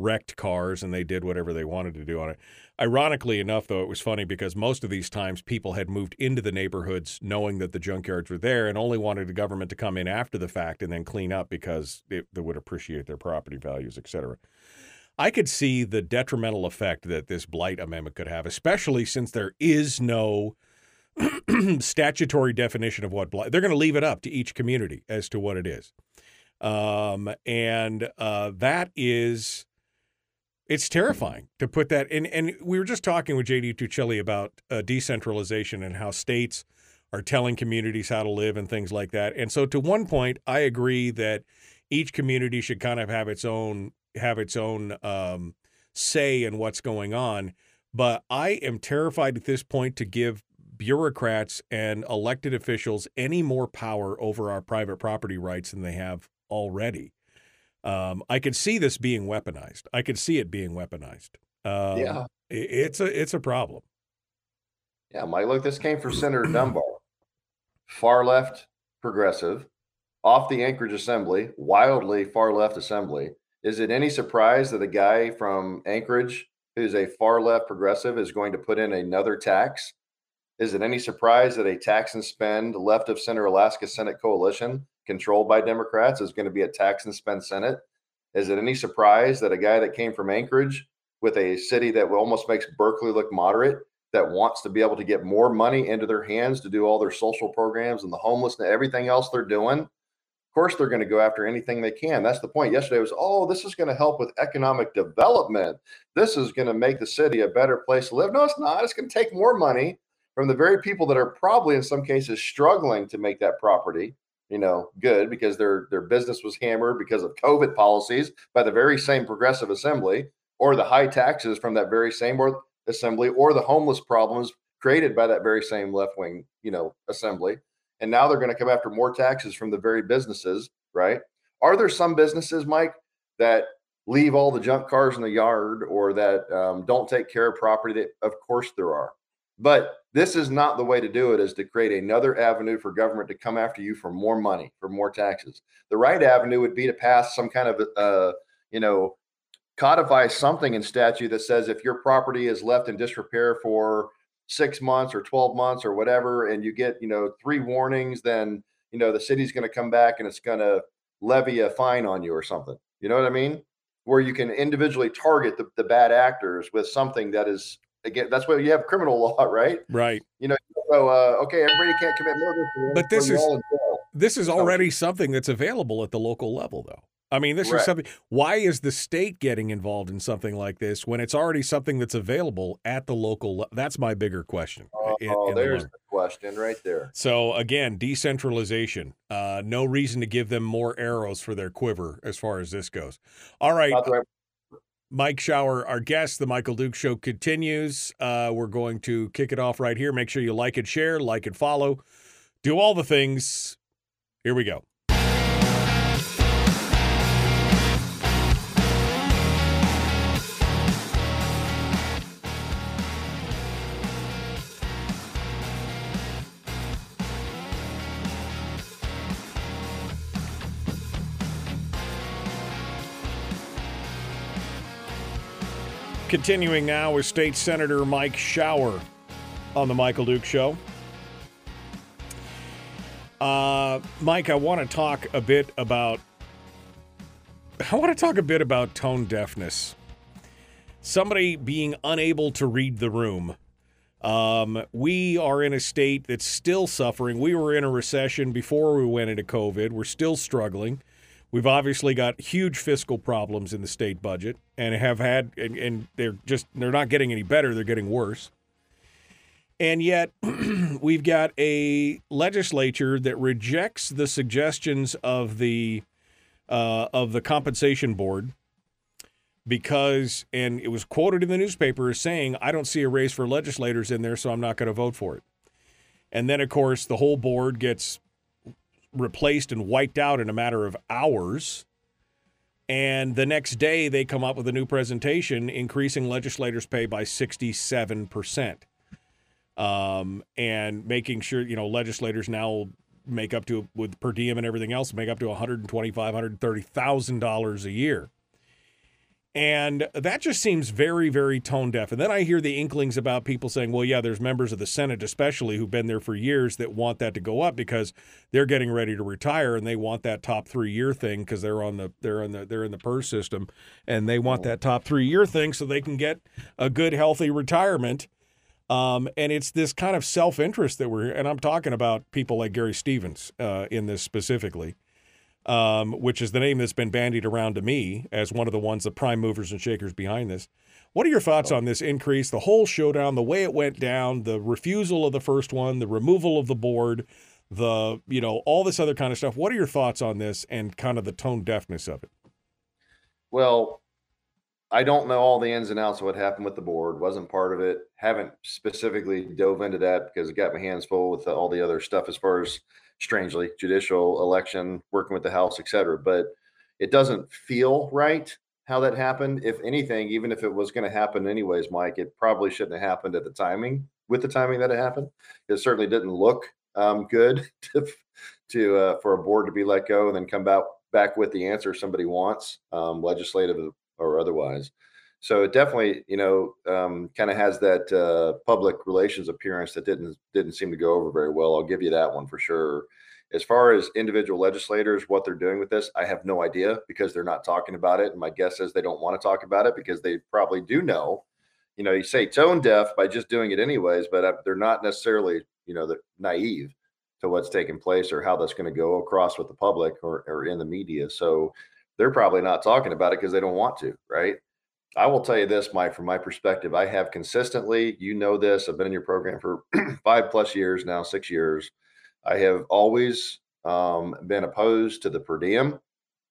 wrecked cars and they did whatever they wanted to do on it. Ironically enough, though, it was funny because most of these times people had moved into the neighborhoods knowing that the junkyards were there and only wanted the government to come in after the fact and then clean up because it, they would appreciate their property values, et cetera. I could see the detrimental effect that this blight amendment could have, especially since there is no <clears throat> statutory definition of what blight. They're going to leave it up to each community as to what it is, um, and uh, that is it's terrifying to put that in. And we were just talking with JD Tuccille about uh, decentralization and how states are telling communities how to live and things like that. And so, to one point, I agree that each community should kind of have its own have its own um, say in what's going on. But I am terrified at this point to give bureaucrats and elected officials any more power over our private property rights than they have already. Um, I could see this being weaponized. I could see it being weaponized. Um, Yeah. it's a it's a problem. Yeah, Mike, look, this came from Senator Dunbar. Far left progressive, off the Anchorage Assembly, wildly far left assembly. Is it any surprise that a guy from Anchorage who's a far left progressive is going to put in another tax? Is it any surprise that a tax and spend left of center Alaska Senate coalition controlled by Democrats is going to be a tax and spend Senate? Is it any surprise that a guy that came from Anchorage with a city that almost makes Berkeley look moderate that wants to be able to get more money into their hands to do all their social programs and the homeless and everything else they're doing. Of course, they're going to go after anything they can. That's the point. Yesterday was, oh, this is going to help with economic development. This is going to make the city a better place to live. No, it's not. It's going to take more money from the very people that are probably in some cases struggling to make that property, you know, good because their their business was hammered because of COVID policies by the very same progressive assembly, or the high taxes from that very same assembly or the homeless problems created by that very same left wing, you know, assembly. And now they're going to come after more taxes from the very businesses, right? Are there some businesses, Mike, that leave all the junk cars in the yard or that um, don't take care of property? That, of course, there are. But this is not the way to do it, is to create another avenue for government to come after you for more money, for more taxes. The right avenue would be to pass some kind of, uh, you know, codify something in statute that says if your property is left in disrepair for six months or 12 months or whatever, and you get, you know, three warnings, then, you know, the city's going to come back and it's going to levy a fine on you or something. You know what I mean? Where you can individually target the, the bad actors with something that is, again, that's why you have criminal <laughs> law, right? Right. You know, so, uh, okay, everybody can't commit murder. But this is- all in jail. This is already something that's available at the local level, though. I mean, this is something. Why is the state getting involved in something like this when it's already something that's available at the local? Le- that's my bigger question. Oh, in- in there's long- the question right there. So again, decentralization. Uh, no reason to give them more arrows for their quiver as far as this goes. All right, the right Mike Shower, our guest, the Michael Duke Show continues. Uh, we're going to kick it off right here. Make sure you like it, share, like it, follow, do all the things. Here we go. Continuing now with State Senator Mike Shower on the Michael Duke Show. Uh, Mike, I want to talk a bit about. I want to talk a bit about tone deafness. Somebody being unable to read the room. Um, we are in a state that's still suffering. We were in a recession before we went into COVID. We're still struggling. We've obviously got huge fiscal problems in the state budget and have had and, and they're just they're not getting any better, they're getting worse. And yet <clears throat> we've got a legislature that rejects the suggestions of the uh, of the compensation board because and it was quoted in the newspaper as saying, I don't see a race for legislators in there, so I'm not going to vote for it. And then of course the whole board gets replaced and wiped out in a matter of hours. And the next day, they come up with a new presentation increasing legislators' pay by 67%. Um, and making sure, you know, legislators now make up to, with per diem and everything else, make up to $125,000, $130,000 a year. And that just seems very, very tone deaf. And then I hear the inklings about people saying, well, yeah, there's members of the Senate, especially who've been there for years, that want that to go up because they're getting ready to retire and they want that top three year thing because they're on the they're on the they're in the PERS system and they want that top three year thing so they can get a good, healthy retirement. Um, and it's this kind of self interest that we're and I'm talking about people like Gary Stevens uh, in this specifically um, which is the name that's been bandied around to me as one of the ones, the prime movers and shakers behind this. What are your thoughts on this increase, the whole showdown, the way it went down, the refusal of the first one, the removal of the board, the you know all this other kind of stuff. What are your thoughts on this and kind of the tone deafness of it? Well, I don't know all the ins and outs of what happened with the board. Wasn't part of it. Haven't specifically dove into that because it got my hands full with all the other stuff as far as strangely judicial election, working with the House, et cetera. But it doesn't feel right how that happened. If anything, even if it was going to happen anyways, Mike, it probably shouldn't have happened at the timing with the timing that it happened. It certainly didn't look um, good <laughs> to, to uh, for a board to be let go and then come back back with the answer somebody wants, um, legislative or otherwise. So it definitely, you know, um, kind of has that uh, public relations appearance that didn't didn't seem to go over very well. I'll give you that one for sure. As far as individual legislators, what they're doing with this, I have no idea because they're not talking about it. And my guess is they don't want to talk about it because they probably do know. You know, you say tone deaf by just doing it anyways, but uh, they're not necessarily, you know, naive to what's taking place or how that's going to go across with the public or, or in the media. So they're probably not talking about it because they don't want to, right? I will tell you this, Mike, from my perspective, I have consistently, you know this, I've been in your program for <clears throat> five plus years now, six years. I have always um, been opposed to the per diem,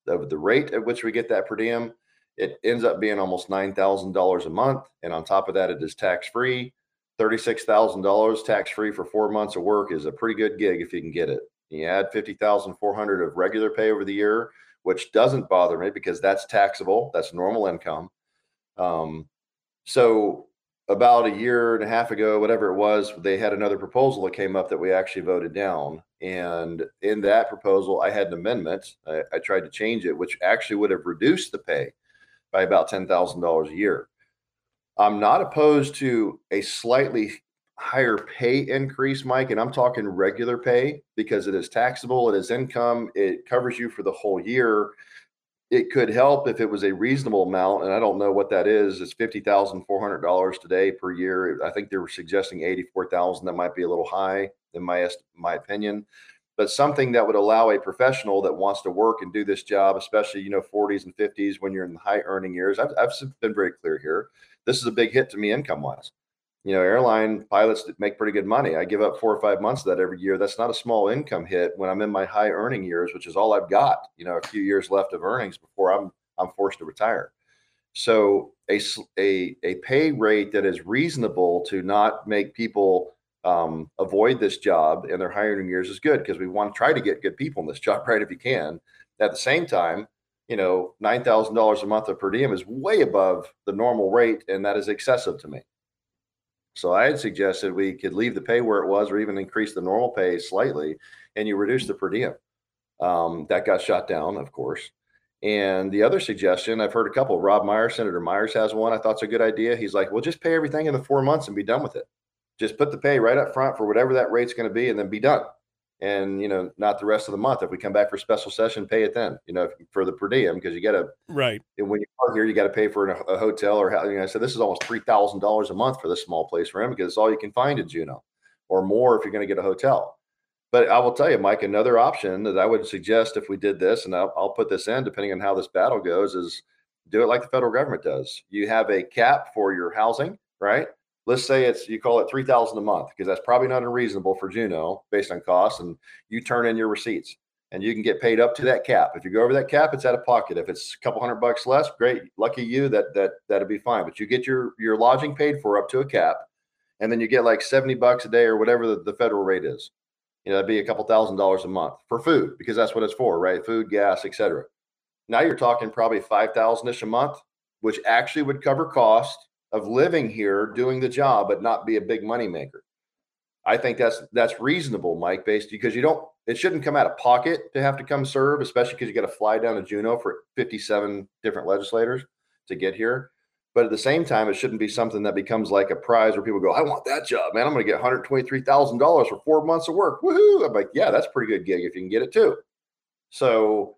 the, the rate at which we get that per diem. It ends up being almost $9,000 a month. And on top of that, it is tax free. $36,000 tax free for four months of work is a pretty good gig if you can get it. You add 50,400 of regular pay over the year, which doesn't bother me because that's taxable. That's normal income. Um, so about a year and a half ago, whatever it was, they had another proposal that came up that we actually voted down. And in that proposal, I had an amendment. I, I tried to change it, which actually would have reduced the pay by about $10,000 a year. I'm not opposed to a slightly higher pay increase, Mike, and I'm talking regular pay because it is taxable, it is income, it covers you for the whole year. It could help if it was a reasonable amount, and I don't know what that is. It's fifty thousand four hundred dollars today per year. I think they were suggesting eighty-four thousand. That might be a little high in my my opinion, but something that would allow a professional that wants to work and do this job, especially you know 40s and 50s when you're in the high earning years. I've, I've been very clear here. This is a big hit to me income wise you know, airline pilots that make pretty good money. I give up four or five months of that every year. That's not a small income hit when I'm in my high earning years, which is all I've got. You know, a few years left of earnings before I'm I'm forced to retire. So a a a pay rate that is reasonable to not make people um, avoid this job in their high earning years is good because we want to try to get good people in this <laughs> job, right? If you can. At the same time, you know, nine thousand dollars a month of per diem is way above the normal rate, and that is excessive to me. So I had suggested we could leave the pay where it was, or even increase the normal pay slightly, and you reduce the per diem. Um, that got shot down, of course. And the other suggestion, I've heard a couple. Rob Myers, Senator Myers has one. I thought it's a good idea. He's like, well, just pay everything in the four months and be done with it. Just put the pay right up front for whatever that rate's going to be, and then be done and you know not the rest of the month. If we come back for special session pay it then you know for the per diem because you got to right. and when you are here you got to pay for a, hotel or how you know so this is almost three thousand dollars a month for this small place for him because it's all you can find in juneau or more if you're going to get a hotel. But i will tell you mike another option that i would suggest if we did this and I'll, I'll put this in depending on how this battle goes is do it like the federal government does. You have a cap for your housing right let's say it's you call it 3000 a month because that's probably not unreasonable for juneau based on costs and you turn in your receipts and you can get paid up to that cap. If you go over that cap it's out of pocket. If it's a couple hundred bucks less great lucky you that that that'd be fine. But you get your your lodging paid for up to a cap and then you get like 70 bucks a day or whatever the, the federal rate is. You know that'd be a couple thousand dollars a month for food because that's what it's for right? Food gas etc now you're talking probably 5000 ish a month which actually would cover cost of living here, doing the job, but not be a big money maker. I think that's that's reasonable, Mike, based because you don't it shouldn't come out of pocket to have to come serve, especially because you got to fly down to Juneau for 57 different legislators to get here. But at the same time, it shouldn't be something that becomes like a prize where people go, I want that job, man. I'm going to get $123,000 for four months of work. Woohoo. I'm like, yeah, that's pretty good gig if you can get it too. So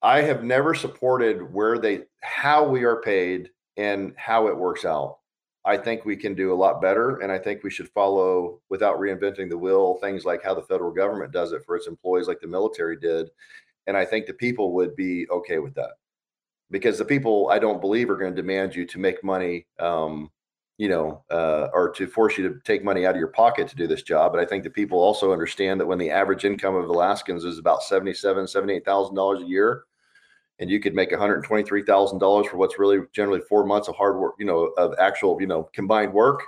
I have never supported where they, how we are paid and how it works out. I think we can do a lot better. And I think we should follow, without reinventing the wheel, things like how the federal government does it for its employees, like the military did. And I think the people would be okay with that because the people I don't believe are going to demand you to make money um, you know, uh, or to force you to take money out of your pocket to do this job. But I think the people also understand that when the average income of Alaskans is about seventy-seven, seventy-eight thousand dollars a year, and you could make one hundred twenty-three thousand dollars for what's really generally four months of hard work, you know, of actual, you know, combined work,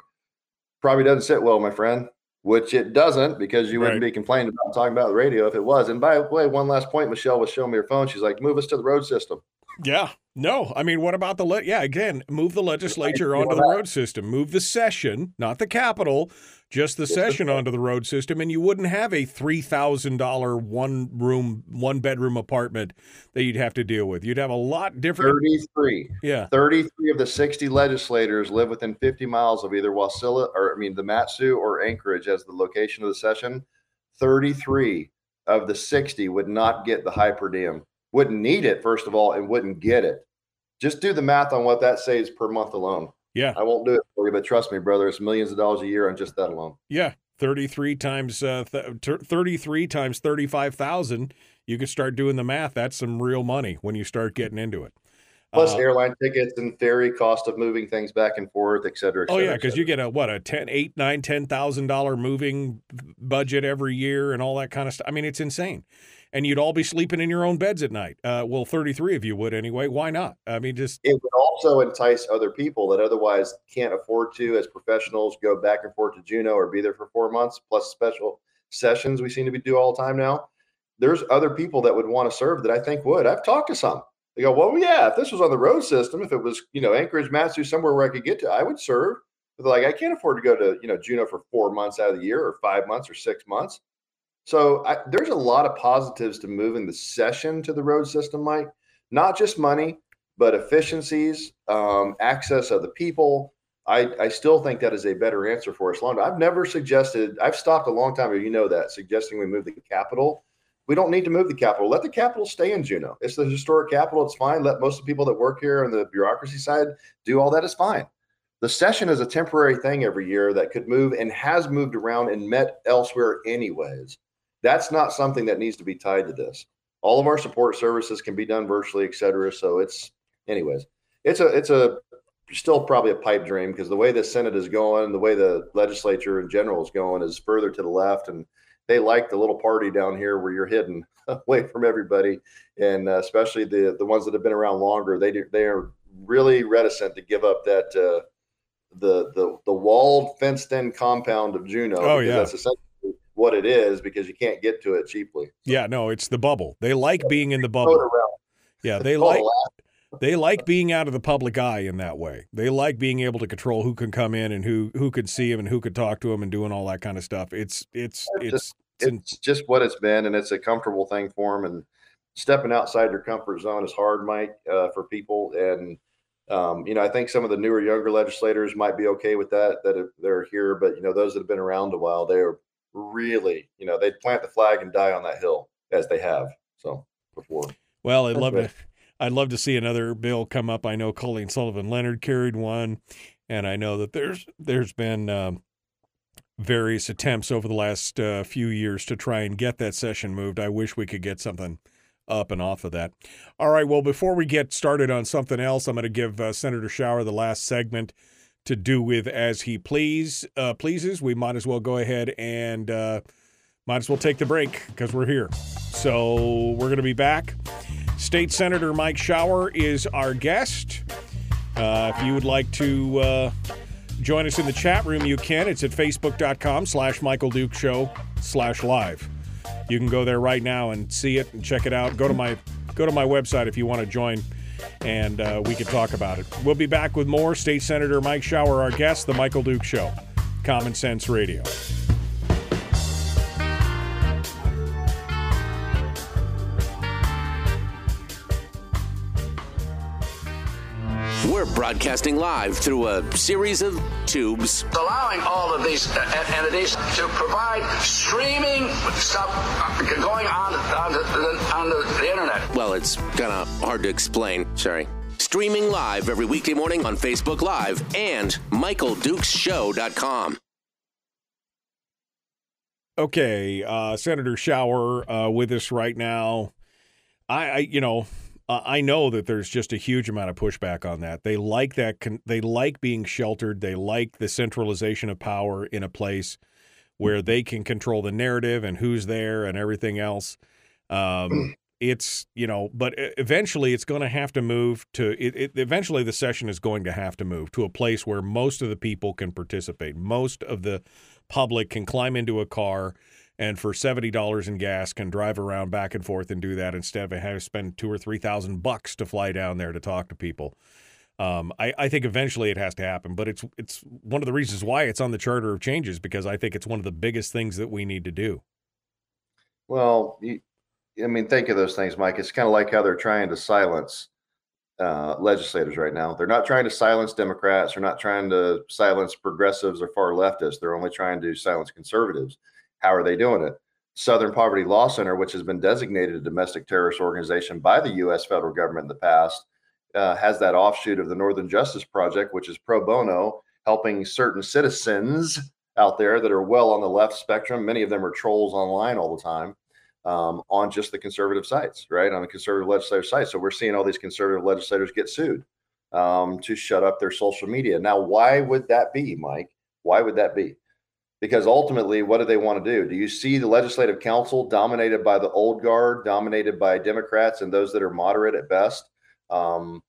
probably doesn't sit well, my friend. Which it doesn't, because you wouldn't be complaining about talking about the radio if it was. And by the way, one last point, Michelle was showing me her phone. She's like, "Move us to the road system." Yeah. No, I mean, what about the le- yeah? Again, move the legislature onto the road system. Move the session, not the capital, just the session onto the road system, and you wouldn't have a three thousand dollar one room, one bedroom apartment that you'd have to deal with. You'd have a lot different. Thirty-three. Yeah. 33 of the 60 legislators live within 50 miles of either Wasilla or I mean the Matsu or Anchorage as the location of the session. 33 of the 60 would not get the high per diem, wouldn't need it, first of all, and wouldn't get it. Just do the math on what that saves per month alone. Yeah. I won't do it for you, but trust me, brother, it's millions of dollars a year on just that alone. Yeah. 33 times uh, th- 33 times 35,000, you can start doing the math. That's some real money when you start getting into it. Plus Uh, airline tickets and ferry cost of moving things back and forth, et cetera. et Oh yeah, because you get a what a ten, eight, nine, ten thousand dollar moving budget every year and all that kind of stuff. I mean, it's insane. And you'd all be sleeping in your own beds at night. Uh, well, thirty three of you would anyway. Why not? I mean, just it would also entice other people that otherwise can't afford to, as professionals, go back and forth to Juneau or be there for four months, plus special sessions we seem to be do all the time now. There's other people that would want to serve that I think would. I've talked to some. They go, well, yeah, if this was on the road system, if it was, you know, Anchorage, Matsu, somewhere where I could get to, I would serve. But they're like, I can't afford to go to, you know, Juneau for four months out of the year or five months or six months. So I, there's a lot of positives to moving the session to the road system, Mike. Not just money, but efficiencies, um, access of the people. I, I still think that is a better answer for us. Long. I've never suggested. I've stopped a long time ago. You know that suggesting we move the capital. We don't need to move the capital. Let the capital stay in Juneau. It's the historic capital. It's fine. Let most of the people that work here on the bureaucracy side do all that. It's fine. The session is a temporary thing every year that could move and has moved around and met elsewhere anyways. That's not something that needs to be tied to this. All of our support services can be done virtually, et cetera. So it's, anyways, it's a it's a still probably a pipe dream because the way the Senate is going, the way the legislature in general is going, is further to the left, and they like the little party down here where you're hidden <laughs> away from everybody, and uh, especially the the ones that have been around longer. They do, they are really reticent to give up that. Uh, the the the walled fenced in compound of Juneau. Oh, yeah. that's essentially what it is because you can't get to it cheaply. yeah, no, it's the bubble. They like being in the bubble. Yeah, they <laughs> like they like being out of the public eye in that way. They like being able to control who can come in and who who could see him and who could talk to him and doing all that kind of stuff. It's it's It's it's, it's it's just what it's been, and it's a comfortable thing for them. And stepping outside their comfort zone is hard, Mike, uh, for people. And um, you know, I think some of the newer, younger legislators might be okay with that that they're here. But you know, those that have been around a while, they are really, you know, they'd plant the flag and die on that hill as they have. So before. Well, I'd love to. I'd love to see another bill come up. I know Colleen Sullivan Leonard carried one, and I know that there's there's been um, various attempts over the last uh, few years to try and get that session moved. I wish we could get something up and off of that. All right. Well, before we get started on something else, I'm going to give uh, Senator Shower the last segment to do with as he please uh, pleases. We might as well go ahead and uh, might as well take the break because we're here. So we're going to be back. State Senator Mike Shower is our guest. Uh, if you would like to uh, join us in the chat room, you can. It's at facebook.com slash Michael Duke Show slash live. You can go there right now and see it and check it out. Go to my go to my website if you want to join, and uh, we can talk about it. We'll be back with more. State Senator Mike Shower, our guest, the Michael Duke Show, Common Sense Radio. We're broadcasting live through a series of tubes. allowing all of these uh, entities to provide streaming stuff uh, going on on the, on the, the internet. Well, it's kind of hard to explain. Sorry. Streaming live every weekday morning on Facebook Live and MichaelDukesShow.com. Okay, uh, Senator Shower uh, with us right now. I, I, you know, uh, I know that there's just a huge amount of pushback on that. They like that. Con- they like being sheltered. They like the centralization of power in a place where they can control the narrative and who's there and everything else. Um, it's you know, but eventually it's going to have to move to. It, it, eventually, the session is going to have to move to a place where most of the people can participate. Most of the public can climb into a car and for seventy dollars in gas can drive around back and forth and do that instead of having to spend two or three thousand bucks to fly down there to talk to people. Um, I, I think eventually it has to happen, but it's it's one of the reasons why it's on the charter of changes because I think it's one of the biggest things that we need to do. Well, you, I mean, think of those things, Mike. It's kind of like how they're trying to silence uh, legislators right now. They're not trying to silence Democrats. They're not trying to silence progressives or far leftists. They're only trying to silence conservatives. How are they doing it? Southern Poverty Law Center, which has been designated a domestic terrorist organization by the U.S. federal government in the past, uh, has that offshoot of the Northern Justice Project, which is pro bono, helping certain citizens out there that are well on the left spectrum. Many of them are trolls online all the time um, on just the conservative sites, right? On the conservative legislative sites. So we're seeing all these conservative legislators get sued um, to shut up their social media. Now, why would that be, Mike? Why would that be? Because ultimately, what do they want to do? Do you see the legislative council dominated by the old guard, dominated by Democrats and those that are moderate at best? Um,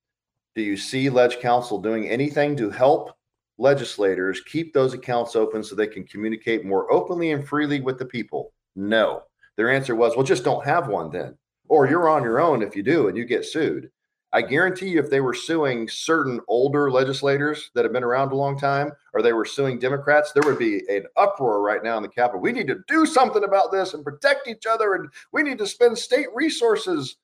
do you see Ledge Council doing anything to help legislators keep those accounts open so they can communicate more openly and freely with the people? No. Their answer was, well, just don't have one then. Or you're on your own if you do and you get sued. I guarantee you, if they were suing certain older legislators that have been around a long time, or they were suing Democrats, there would be an uproar right now in the Capitol. We need to do something about this and protect each other, and we need to spend state resources.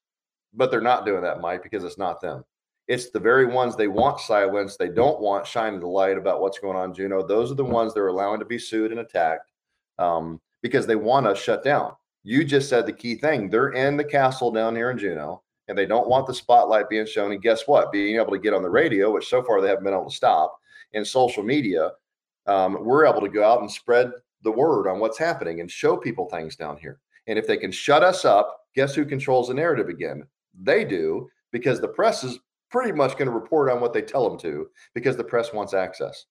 But they're not doing that, Mike, because it's not them. It's the very ones they want silence, they don't want shining the light about what's going on, Juneau. Those are the ones they're allowing to be sued and attacked um, because they want us shut down. You just said the key thing. They're in the castle down here in Juneau, and they don't want the spotlight being shown. And guess what? Being able to get on the radio, which so far they haven't been able to stop, and social media, um, we're able to go out and spread the word on what's happening and show people things down here. And if they can shut us up, guess who controls the narrative again? They do, because the press is pretty much going to report on what they tell them to, because the press wants access.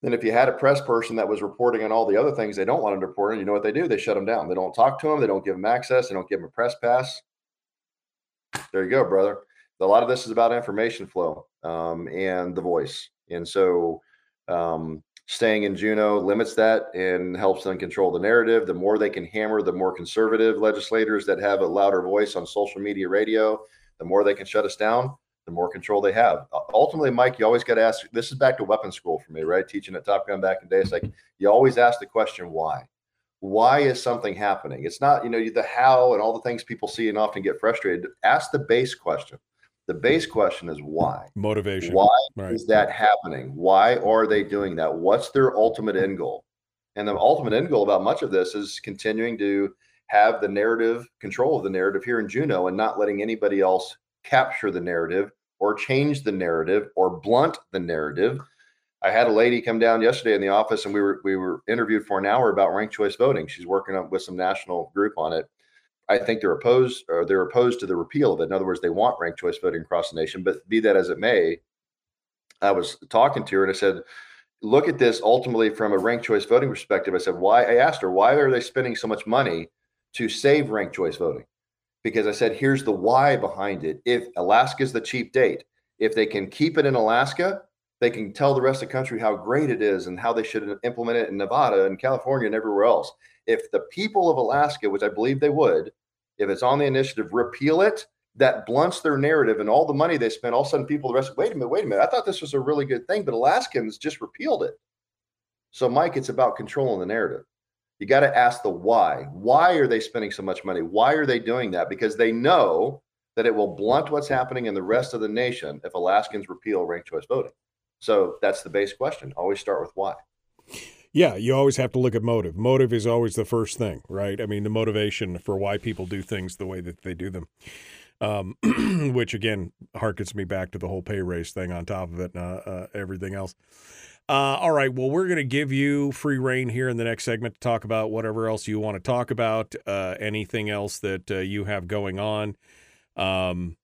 Then if you had a press person that was reporting on all the other things they don't want them to report on, you know what they do? They shut them down. They don't talk to them. They don't give them access. They don't give them a press pass. There you go, brother. A lot of this is about information flow um, and the voice. And so um, staying in Juneau limits that and helps them control the narrative. The more they can hammer the more conservative legislators that have a louder voice on social media radio, the more they can shut us down the more control they have. Ultimately, Mike, you always got to ask. This is back to weapons school for me, right? Teaching at Top Gun back in the day, it's like you always ask the question, why? Why is something happening? It's not, you know, the how and all the things people see and often get frustrated. Ask the base question. The base question is why. Motivation. Why Right. is that happening? Why are they doing that? What's their ultimate end goal? And the ultimate end goal about much of this is continuing to have the narrative control of the narrative here in Juneau and not letting anybody else capture the narrative or change the narrative or blunt the narrative. I had a lady come down yesterday in the office and we were we were interviewed for an hour about ranked choice voting. She's working with some national group on it. I think they're opposed or they're opposed to the repeal of it. In other words, they want ranked choice voting across the nation. But be that as it may, I was talking to her and I said, look at this ultimately from a ranked choice voting perspective. I said, why? I asked her, why are they spending so much money to save ranked choice voting? Because I said, here's the why behind it. If Alaska's the cheap date, if they can keep it in Alaska, they can tell the rest of the country how great it is and how they should implement it in Nevada and California and everywhere else. If the people of Alaska, which I believe they would, if it's on the initiative, repeal it, that blunts their narrative and all the money they spend. All of a sudden, people the rest, wait a minute, wait a minute. I thought this was a really good thing, but Alaskans just repealed it. So, Mike, it's about controlling the narrative. You got to ask the why. Why are they spending so much money? Why are they doing that? Because they know that it will blunt what's happening in the rest of the nation if Alaskans repeal ranked choice voting. So that's the base question. Always start with why. Yeah, you always have to look at motive. Motive is always the first thing, right? I mean, the motivation for why people do things the way that they do them. Um, <clears throat> which again harkens me back to the whole pay raise thing on top of it and uh, uh, everything else. Uh, all right, well, we're going to give you free reign here in the next segment to talk about whatever else you want to talk about, uh, anything else that uh, you have going on. Um,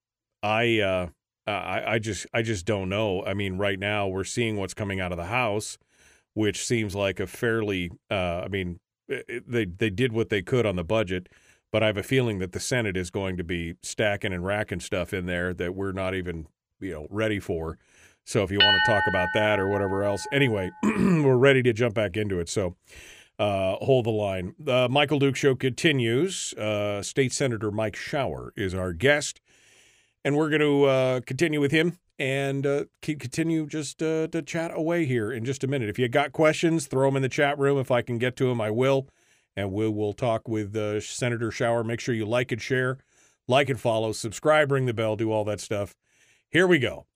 I uh, I I just I just don't know. I mean, right now we're seeing what's coming out of the House, which seems like a fairly. Uh, I mean, they they did what they could on the budget, but I have a feeling that the Senate is going to be stacking and racking stuff in there that we're not even you know ready for. So if you want to talk about that or whatever else, anyway, <clears throat> we're ready to jump back into it. So uh, hold the line. The Michael Duke Show continues. Uh, State Senator Mike Shower is our guest, and we're going to uh, continue with him and uh, continue just uh, to chat away here in just a minute. If you got questions, throw them in the chat room. If I can get to them, I will. And we will talk with uh, Senator Shower. Make sure you like and share, like and follow, subscribe, ring the bell, do all that stuff. Here we go.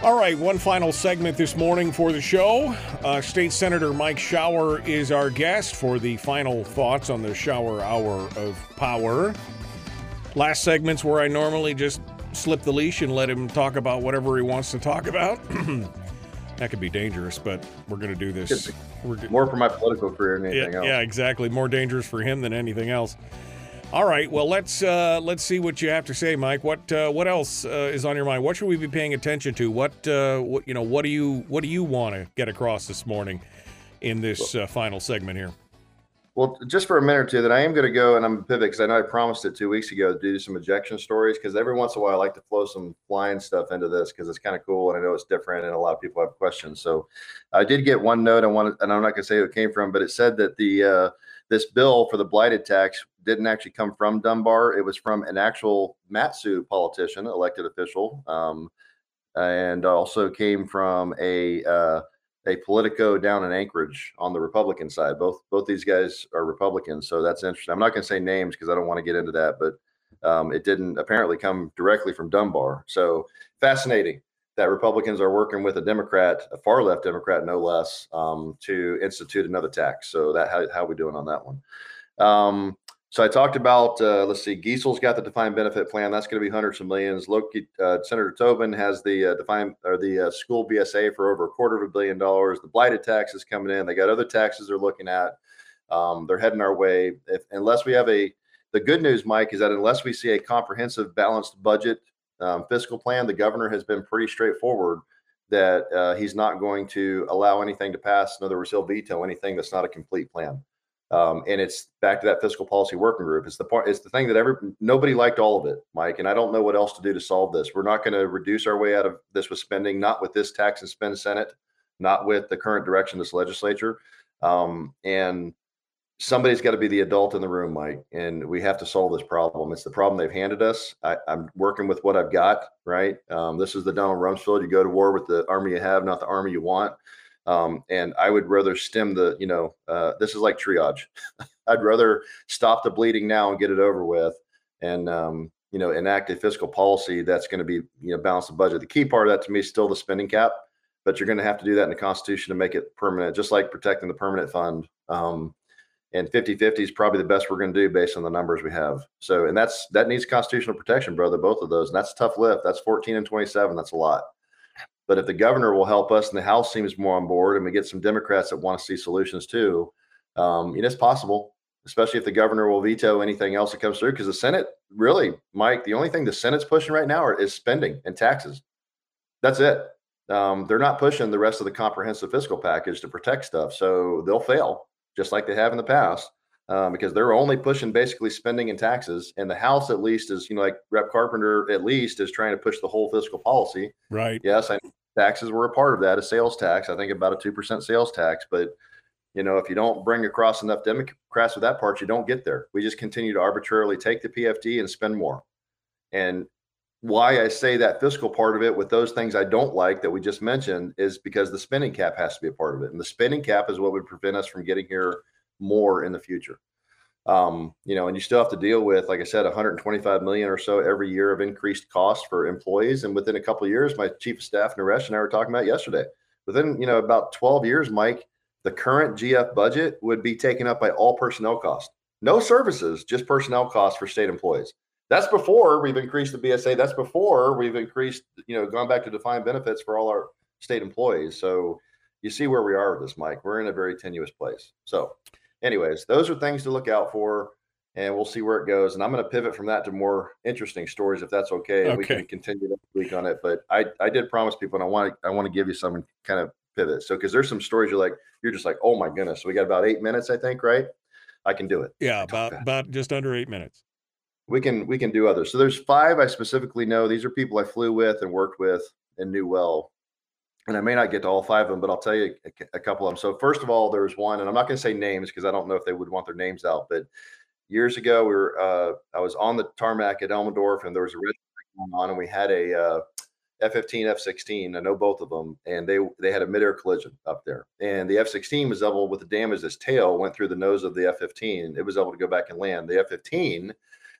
All right, one final segment this morning for the show. Uh, State Senator Mike Shower is our guest for the final thoughts on the Shower Hour of Power. Last segment's where I normally just slip the leash and let him talk about whatever he wants to talk about. <clears throat> that could be dangerous, but we're going to do this. More for my political career than anything yeah, else. Yeah, exactly. More dangerous for him than anything else. All right. Well, let's uh, let's see what you have to say, Mike. What uh, what else uh, is on your mind? What should we be paying attention to? What uh, what you know? What do you what do you want to get across this morning in this uh, final segment here? Well, just for a minute or two, then I am going to go and I'm pivot because I know I promised it two weeks ago to do some ejection stories because every once in a while I like to flow some flying stuff into this because it's kind of cool and I know it's different and a lot of people have questions. So I did get one note I wanted, and I'm not going to say who it came from, but it said that the uh, this bill for the blighted tax didn't actually come from Dunbar. It was from an actual Mat-Su politician, elected official, um, and also came from a uh, a Politico down in Anchorage on the Republican side. Both both these guys are Republicans, so that's interesting. I'm not going to say names because I don't want to get into that, but um, it didn't apparently come directly from Dunbar. So fascinating that Republicans are working with a Democrat, a far left Democrat, no less, um, to institute another tax. So that how how we doing on that one? Um, so I talked about uh, let's see, Giessel's got the defined benefit plan. That's going to be hundreds of millions. Look, uh, Senator Tobin has the uh, defined or the uh, school BSA for over a quarter of a billion dollars. The blighted tax is coming in. They got other taxes they're looking at. Um, they're heading our way. If unless we have a the good news, Mike, is that unless we see a comprehensive, balanced budget um, fiscal plan, the governor has been pretty straightforward that uh, he's not going to allow anything to pass. In other words, he'll veto anything that's not a complete plan. Um, and it's back to that fiscal policy working group. It's the part. It's the thing that every nobody liked all of it, Mike. And I don't know what else to do to solve this. We're not going to reduce our way out of this with spending. Not with this tax and spend Senate. Not with the current direction of this legislature. Um, and somebody's got to be the adult in the room, Mike, and we have to solve this problem. It's the problem they've handed us. I, am working with what I've got, right? Um, this is the Donald Rumsfeld. You go to war with the army you have, not the army you want. Um, and I would rather stem the, you know, uh, this is like triage. <laughs> I'd rather stop the bleeding now and get it over with, and um, you know, enact a fiscal policy that's going to be, you know, balance the budget. The key part of that to me is still the spending cap, but you're going to have to do that in the Constitution to make it permanent, just like protecting the permanent fund. Um, and 50-50 is probably the best we're going to do based on the numbers we have so and that's that needs constitutional protection brother both of those and that's a tough lift that's 14 and 27 that's a lot but if the governor will help us and the house seems more on board and we get some democrats that want to see solutions too um, you know it's possible especially if the governor will veto anything else that comes through because the senate really mike the only thing the senate's pushing right now are, is spending and taxes. That's it. Um, they're not pushing the rest of the comprehensive fiscal package to protect stuff so they'll fail just like they have in the past, um, because they're only pushing basically spending and taxes. And the House, at least, is you know like Rep Carpenter, at least, is trying to push the whole fiscal policy. Right. Yes, I taxes were a part of that. A sales tax, I think, about a two percent sales tax, but you know, if you don't bring across enough Democrats with that part, you don't get there. We just continue to arbitrarily take the PFD and spend more. And why I say that fiscal part of it with those things I don't like that we just mentioned is because the spending cap has to be a part of it. And the spending cap is what would prevent us from getting here more in the future. Um, you know, and you still have to deal with, like I said, 125 million or so every year of increased costs for employees. And within a couple years, my chief of staff Naresh and I were talking about yesterday. Within you know about 12 years, Mike, the current GF budget would be taken up by all personnel costs, no services, just personnel costs for state employees. That's before we've increased the BSA. That's before we've increased, you know, gone back to defined benefits for all our state employees. So you see where we are with this, Mike. We're in a very tenuous place. So, anyways, those are things to look out for, and we'll see where it goes. And I'm going to pivot from that to more interesting stories, if that's okay. okay. We can continue next week on it. But I, I did promise people, and I want to, I want to give you some kind of pivot. So, because there's some stories you're like, you're just like, oh my goodness. So we got about eight minutes, I think, right? I can do it. Yeah, about about just under eight minutes. We can we can do others. So there's five I specifically know. These are people I flew with and worked with and knew well and I may not get to all five of them, but I'll tell you a, a couple of them. So first of all, there was one, and I'm not going to say names because I don't know if they would want their names out. But years ago, we were uh, I was on the tarmac at Elmendorf, and there was a red going on, and we had a uh, F-15, F-16. I know both of them, and they they had a midair collision up there, and the F-16 was able with the damage. Its tail went through the nose of the F-15. It was able to go back and land. The F-15,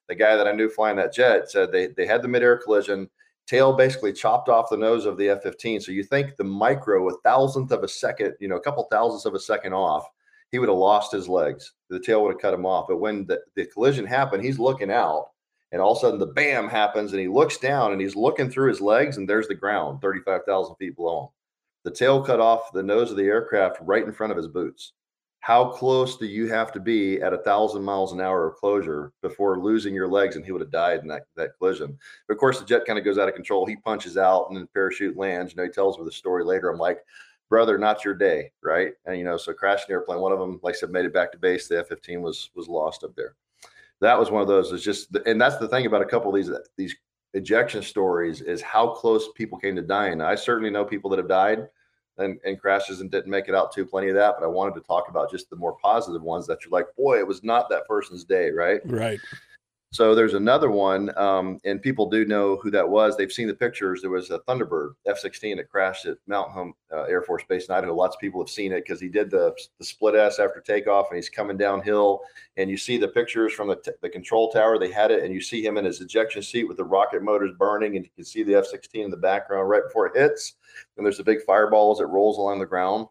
the guy that I knew flying that jet said they they had the midair collision tail basically chopped off the nose of the F-15. So you think the micro, a thousandth of a second, you know, a couple thousandths of a second off, he would have lost his legs. The tail would have cut him off. But when the, the collision happened, he's looking out, and all of a sudden the bam happens, and he looks down and he's looking through his legs, and there's the ground, 35,000 feet below him. The tail cut off the nose of the aircraft right in front of his boots how close do you have to be at a thousand miles an hour of closure before losing your legs and he would have died in that, that collision? But of course the jet kind of goes out of control. He punches out and then parachute lands. You know he tells me the story later. I'm like brother not your day right? And you know so crashing airplane. One of them like i said made it back to base. The f-15 was was lost up there. That was one of those. It's just and that's the thing about a couple of these these ejection stories is how close people came to dying. I certainly know people that have died and, and crashes and didn't make it out to plenty of that. But I wanted to talk about just the more positive ones that you're like, boy, it was not that person's day, right? Right. So there's another one, um, and people do know who that was. They've seen the pictures. There was a Thunderbird F-16 that crashed at Mountain Home uh, Air Force Base in Idaho. Lots of people have seen it because he did the the split S after takeoff, and he's coming downhill. And you see the pictures from the, t- the control tower. They had it, and you see him in his ejection seat with the rocket motors burning, and you can see the F-16 in the background right before it hits. And there's a big fireball as it rolls along the ground.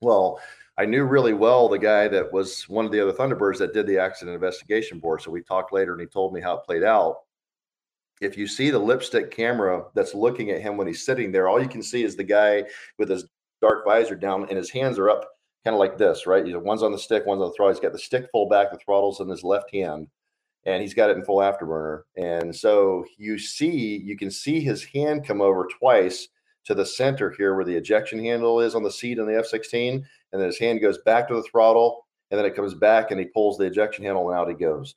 Well, I knew really well the guy that was one of the other Thunderbirds that did the accident investigation board. So we talked later and he told me how it played out. If you see the lipstick camera that's looking at him when he's sitting there, all you can see is the guy with his dark visor down and his hands are up kind of like this, right? You know, one's on the stick, one's on the throttle. He's got the stick full back, the throttle's in his left hand, and he's got it in full afterburner. And so you see, you can see his hand come over twice to the center here where the ejection handle is on the seat in the F 16. And then his hand goes back to the throttle and then it comes back and he pulls the ejection handle and out he goes.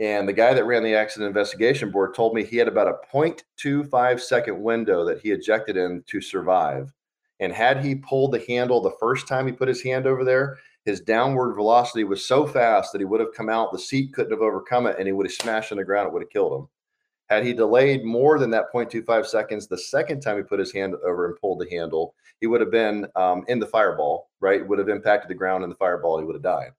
And the guy that ran the accident investigation board told me he had about a 0.25 second window that he ejected in to survive. And had he pulled the handle the first time he put his hand over there, his downward velocity was so fast that he would have come out. The seat couldn't have overcome it and he would have smashed on the ground. It would have killed him. Had he delayed more than that 0.25 seconds the second time he put his hand over and pulled the handle, he would have been um, in the fireball, right? Would have impacted the ground in the fireball. He would have died.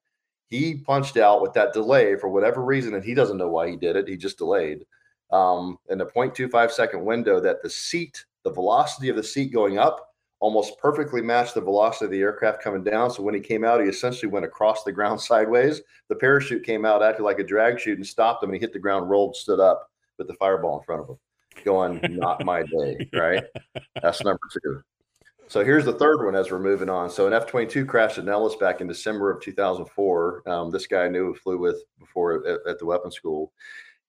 He punched out with that delay for whatever reason, and he doesn't know why he did it. He just delayed um, in a 0.25 second window that the seat, the velocity of the seat going up, almost perfectly matched the velocity of the aircraft coming down. So when he came out, he essentially went across the ground <laughs> sideways. The parachute came out, acted like a drag chute, and stopped him. And he hit the ground, rolled, stood up with the fireball in front of them, going, "Not my <laughs> day." Right? That's number two. So here's the third one as we're moving on. So an F 22 crashed at Nellis back in December of 2004. Um, this guy I knew flew with before at, at, the weapons school.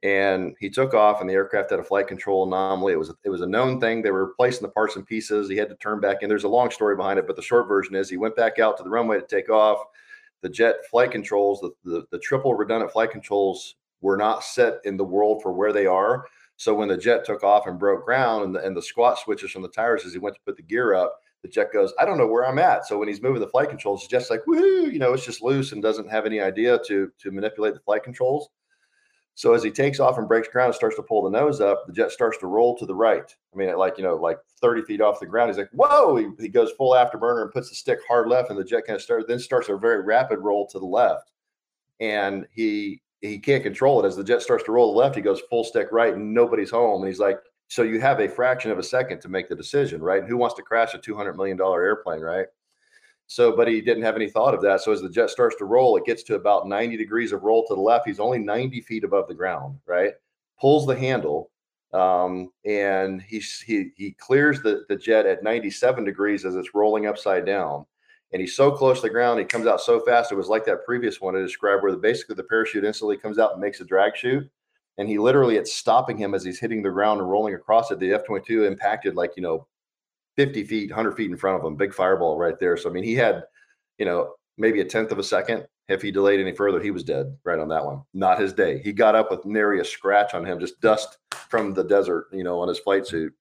And he took off, and the aircraft had a flight control anomaly. It was it was a known thing. They were replacing the parts and pieces. He had to turn back in. There's a long story behind it, but the short version is he went back out to the runway to take off. The jet flight controls, the, the, the triple redundant flight controls were not set in the world for where they are. So when the jet took off and broke ground and the, and the squat switches from the tires as he went to put the gear up, the jet goes, I don't know where I'm at. So when he's moving the flight controls, it's just like, woohoo, you know, it's just loose and doesn't have any idea to, to manipulate the flight controls. So as he takes off and breaks ground and starts to pull the nose up, the jet starts to roll to the right. I mean, like, you know, like 30 feet off the ground. He's like, whoa, he, he goes full afterburner and puts the stick hard left and the jet kind of starts, then starts a very rapid roll to the left and he he can't control it as the jet starts to roll the left. He goes full stick right, and nobody's home. And he's like, so you have a fraction of a second to make the decision, right? And who wants to crash a two hundred million dollar airplane, right? So, but he didn't have any thought of that. So as the jet starts to roll, it gets to about 90 degrees of roll to the left. He's only 90 feet above the ground, right? Pulls the handle, um, and he, he he clears the, the jet at 97 degrees as it's rolling upside down. And he's so close to the ground, he comes out so fast. It was like that previous one I described, where the basically the parachute instantly comes out and makes a drag chute. And he literally, it's stopping him as he's hitting the ground and rolling across it. The F 22 impacted like, you know, 50 feet, 100 feet in front of him, big fireball right there. So, I mean, he had, you know, maybe a tenth of a second. If he delayed any further, he was dead right on that one. Not his day. He got up with nary a scratch on him, just dust from the desert, you know, on his flight suit,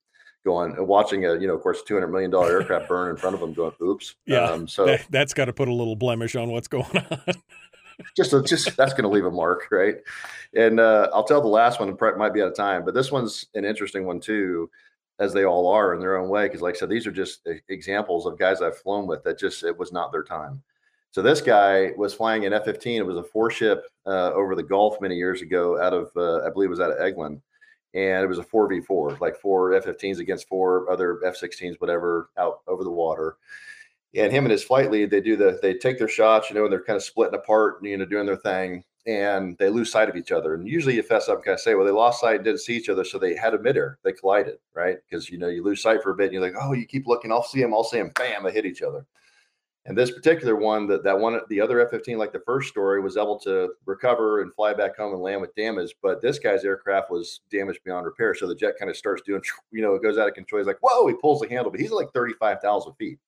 going and watching a, you know, of course, $200 million <laughs> aircraft burn in front of them going, oops. Yeah. Um, so that, has got to put a little blemish on what's going on. <laughs> just, a, just that's going to leave a mark, right? And uh, I'll tell the last one, might be out of time, but this one's an interesting one too as they all are in their own way. Because, like I said, these are just examples of guys I've flown with that just it was not their time. So this guy was flying an F-15. It was a four ship uh, over the Gulf many years ago, out of uh, I believe it was out of Eglin, and it was a four v four, like four F-15s against four other F-16s, whatever, out over the water. And him and his flight lead, they do the they take their shots, you know, and they're kind of splitting apart, you know, doing their thing, and they lose sight of each other. And usually you fess up and kind of say, well, they lost sight, didn't see each other, so they had a midair, they collided, right? Because you know you lose sight for a bit, and you're like, oh, you keep looking, I'll see him, I'll see him, bam, they hit each other. And this particular one, that that one, the other F-15, like the first story, was able to recover and fly back home and land with damage. But this guy's aircraft was damaged beyond repair. So the jet kind of starts doing, <laughs> you know, it goes out of control. He's like, whoa, he pulls the handle, but he's like 35,000 feet.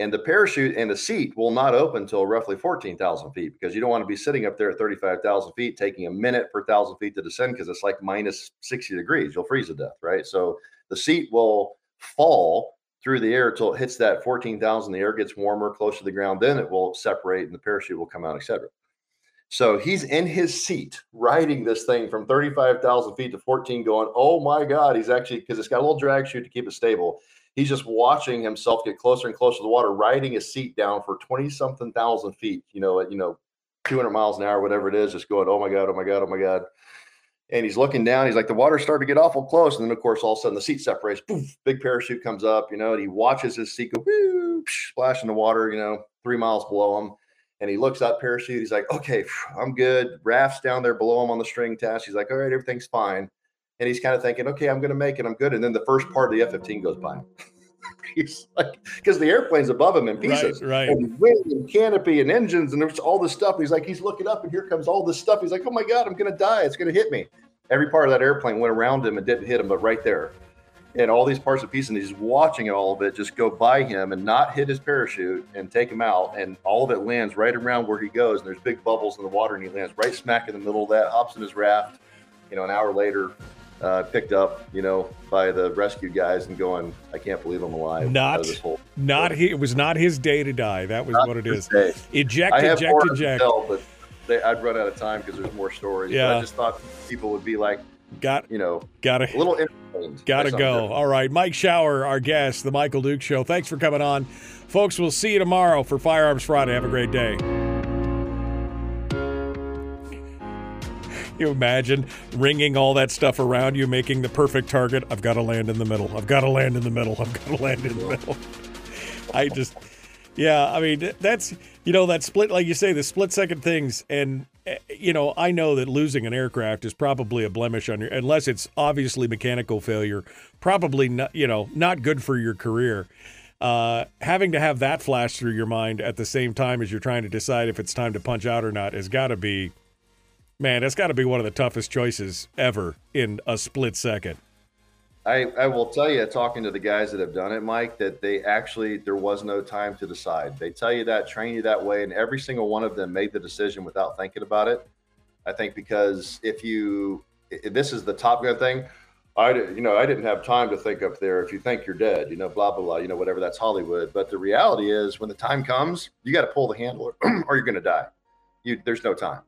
And the parachute and the seat will not open until roughly 14,000 feet because you don't want to be sitting up there at 35,000 feet, taking a minute per thousand feet to descend because it's like minus 60 degrees. You'll freeze to death, right? So the seat will fall through the air until it hits that 14,000. The air gets warmer, close to the ground. Then it will separate and the parachute will come out, etc. So he's in his seat riding this thing from 35,000 feet to 14, going, Oh my God. He's actually, because it's got a little drag chute to keep it stable. He's just watching himself get closer and closer to the water, riding his seat down for 20 something thousand feet, you know, at, you know, 200 miles an hour, whatever it is, just going, Oh my God, oh my God, oh my God and he's looking down. He's like, the water's starting to get awful close. And then, of course, all of a sudden the seat separates. Poof, big parachute comes up, you know, and he watches his seat go splash in the water, you know, three miles below him. And he looks up parachute. He's like, okay, I'm good. Raft's down there below him on the string test. He's like, all right, everything's fine. And he's kind of thinking, okay, I'm going to make it. I'm good. And then the first part of the F 15 goes by. <laughs> <laughs> he's like, because the airplane's above him in pieces. Right, right. And wind and canopy and engines and there's all this stuff. He's like, he's looking up and here comes all this stuff. He's like, oh my God, I'm going to die. It's going to hit me. Every part of that airplane went around him and didn't hit him, but right there. And all these parts and pieces, and he's watching all of it just go by him and not hit his parachute and take him out. And all of it lands right around where he goes. And there's big bubbles in the water, and he lands right smack in the middle of that, hops in his raft. You know, an hour later, uh, picked up, you know, by the rescue guys and going, I can't believe I'm alive. Not, whole, not he, it was not his day to die. That was what it is. Day. Eject, eject, eject. Tell, but they, I'd run out of time because there's more stories. Yeah. But I just thought people would be like, got you know, got a little Gotta go. All right, Mike Shower, our guest, the Michael Duke Show. Thanks for coming on, folks. We'll see you tomorrow for Firearms Friday. Have a great day. You imagine ringing all that stuff around you, making the perfect target? I've got to land in the middle. I've got to land in the middle. I've got to land in the middle. I just, yeah, I mean, that's, you know, that split, like you say, the split second things. And, eh, you know, I know that losing an aircraft is probably a blemish on your, unless it's obviously mechanical failure, probably not, you know, not good for your career. Uh, having to have that flash through your mind at the same time as you're trying to decide if it's time to punch out or not has got to be Man, that's got to be one of the toughest choices ever in a split second. I, I will tell you, talking to the guys that have done it, Mike, that they actually, there was no time to decide. They tell you that, train you that way, and every single one of them made the decision without thinking about it. I think because if you, if this is the Top Gun thing, I, you know, I didn't have time to think up there. If you think you're dead, you know, blah blah blah, you know, whatever. That's Hollywood. But the reality is, when the time comes, you got to pull the handle, <clears throat> or you're going to die. You, there's no time.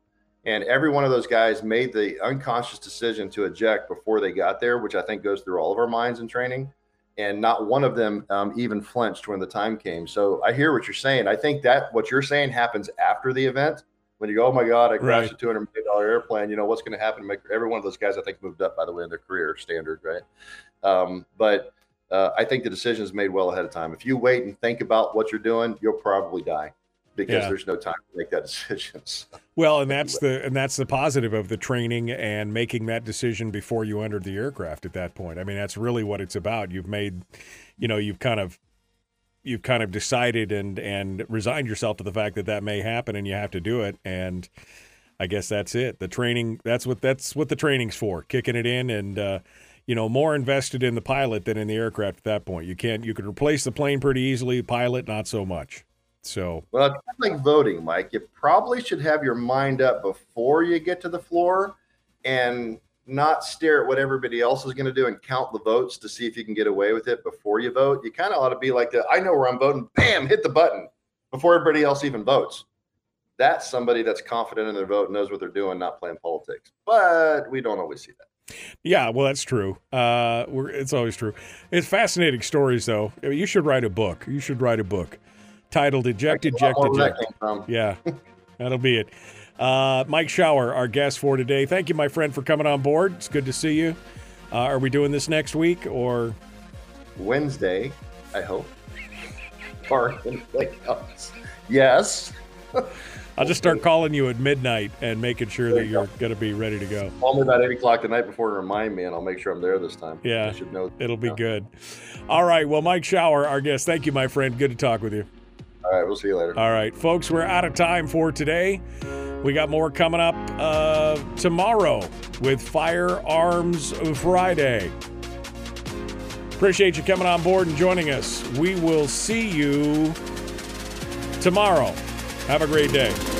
And every one of those guys made the unconscious decision to eject before they got there, which I think goes through all of our minds in training. And not one of them um, even flinched when the time came. So I hear what you're saying. I think that what you're saying happens after the event. When you go, oh my God, I crashed Right. a two hundred million dollar airplane. You know what's going to happen? to Make every one of those guys, I think, moved up by the way in their career standard, right? Um, but uh, I think the decision is made well ahead of time. If you wait and think about what you're doing, you'll probably die because Yeah. there's no time to make that <laughs> decision. So, Well, and that's the and that's the positive of the training and making that decision before you entered the aircraft at that point. I mean, that's really what it's about. You've made, you know, you've kind of you've kind of decided and and resigned yourself to the fact that that may happen and you have to do it and I guess that's it. The training that's what that's what the training's for. Kicking it in and uh you know, more invested in the pilot than in the aircraft at that point. You can't you could replace the plane pretty easily, pilot not so much. So, well, it's like voting, Mike. You probably should have your mind up before you get to the floor and not stare at what everybody else is going to do and count the votes to see if you can get away with it before you vote. You kind of ought to be like the I know where I'm voting, bam, hit the button before everybody else even votes. That's somebody that's confident in their vote, and knows what they're doing, not playing politics. But we don't always see that. Yeah, well, that's true. Uh, we're, it's always true. It's fascinating stories, though. I mean, You should write a book. You should write a book titled "Eject, A lot Eject, more where that Eject." Yeah, <laughs> that'll be it. Uh, Mike Shower, our guest for today. Thank you, my friend, for coming on board. It's good to see you. Uh, are we doing this next week or? Wednesday, I hope. Or anything else. Yes. <laughs> I'll just start calling you at midnight and making sure that you're going to be ready to go. Call me about eight o'clock the night before to remind me, and I'll make sure I'm there this time. Yeah. I should know. It'll be good. All right. Well, Mike Shower, our guest. Thank you, my friend. Good to talk with you. All right, we'll see you later. All right, folks, we're out of time for today. We got more coming up uh, tomorrow with Firearms Friday. Appreciate you coming on board and joining us. We will see you tomorrow. Have a great day.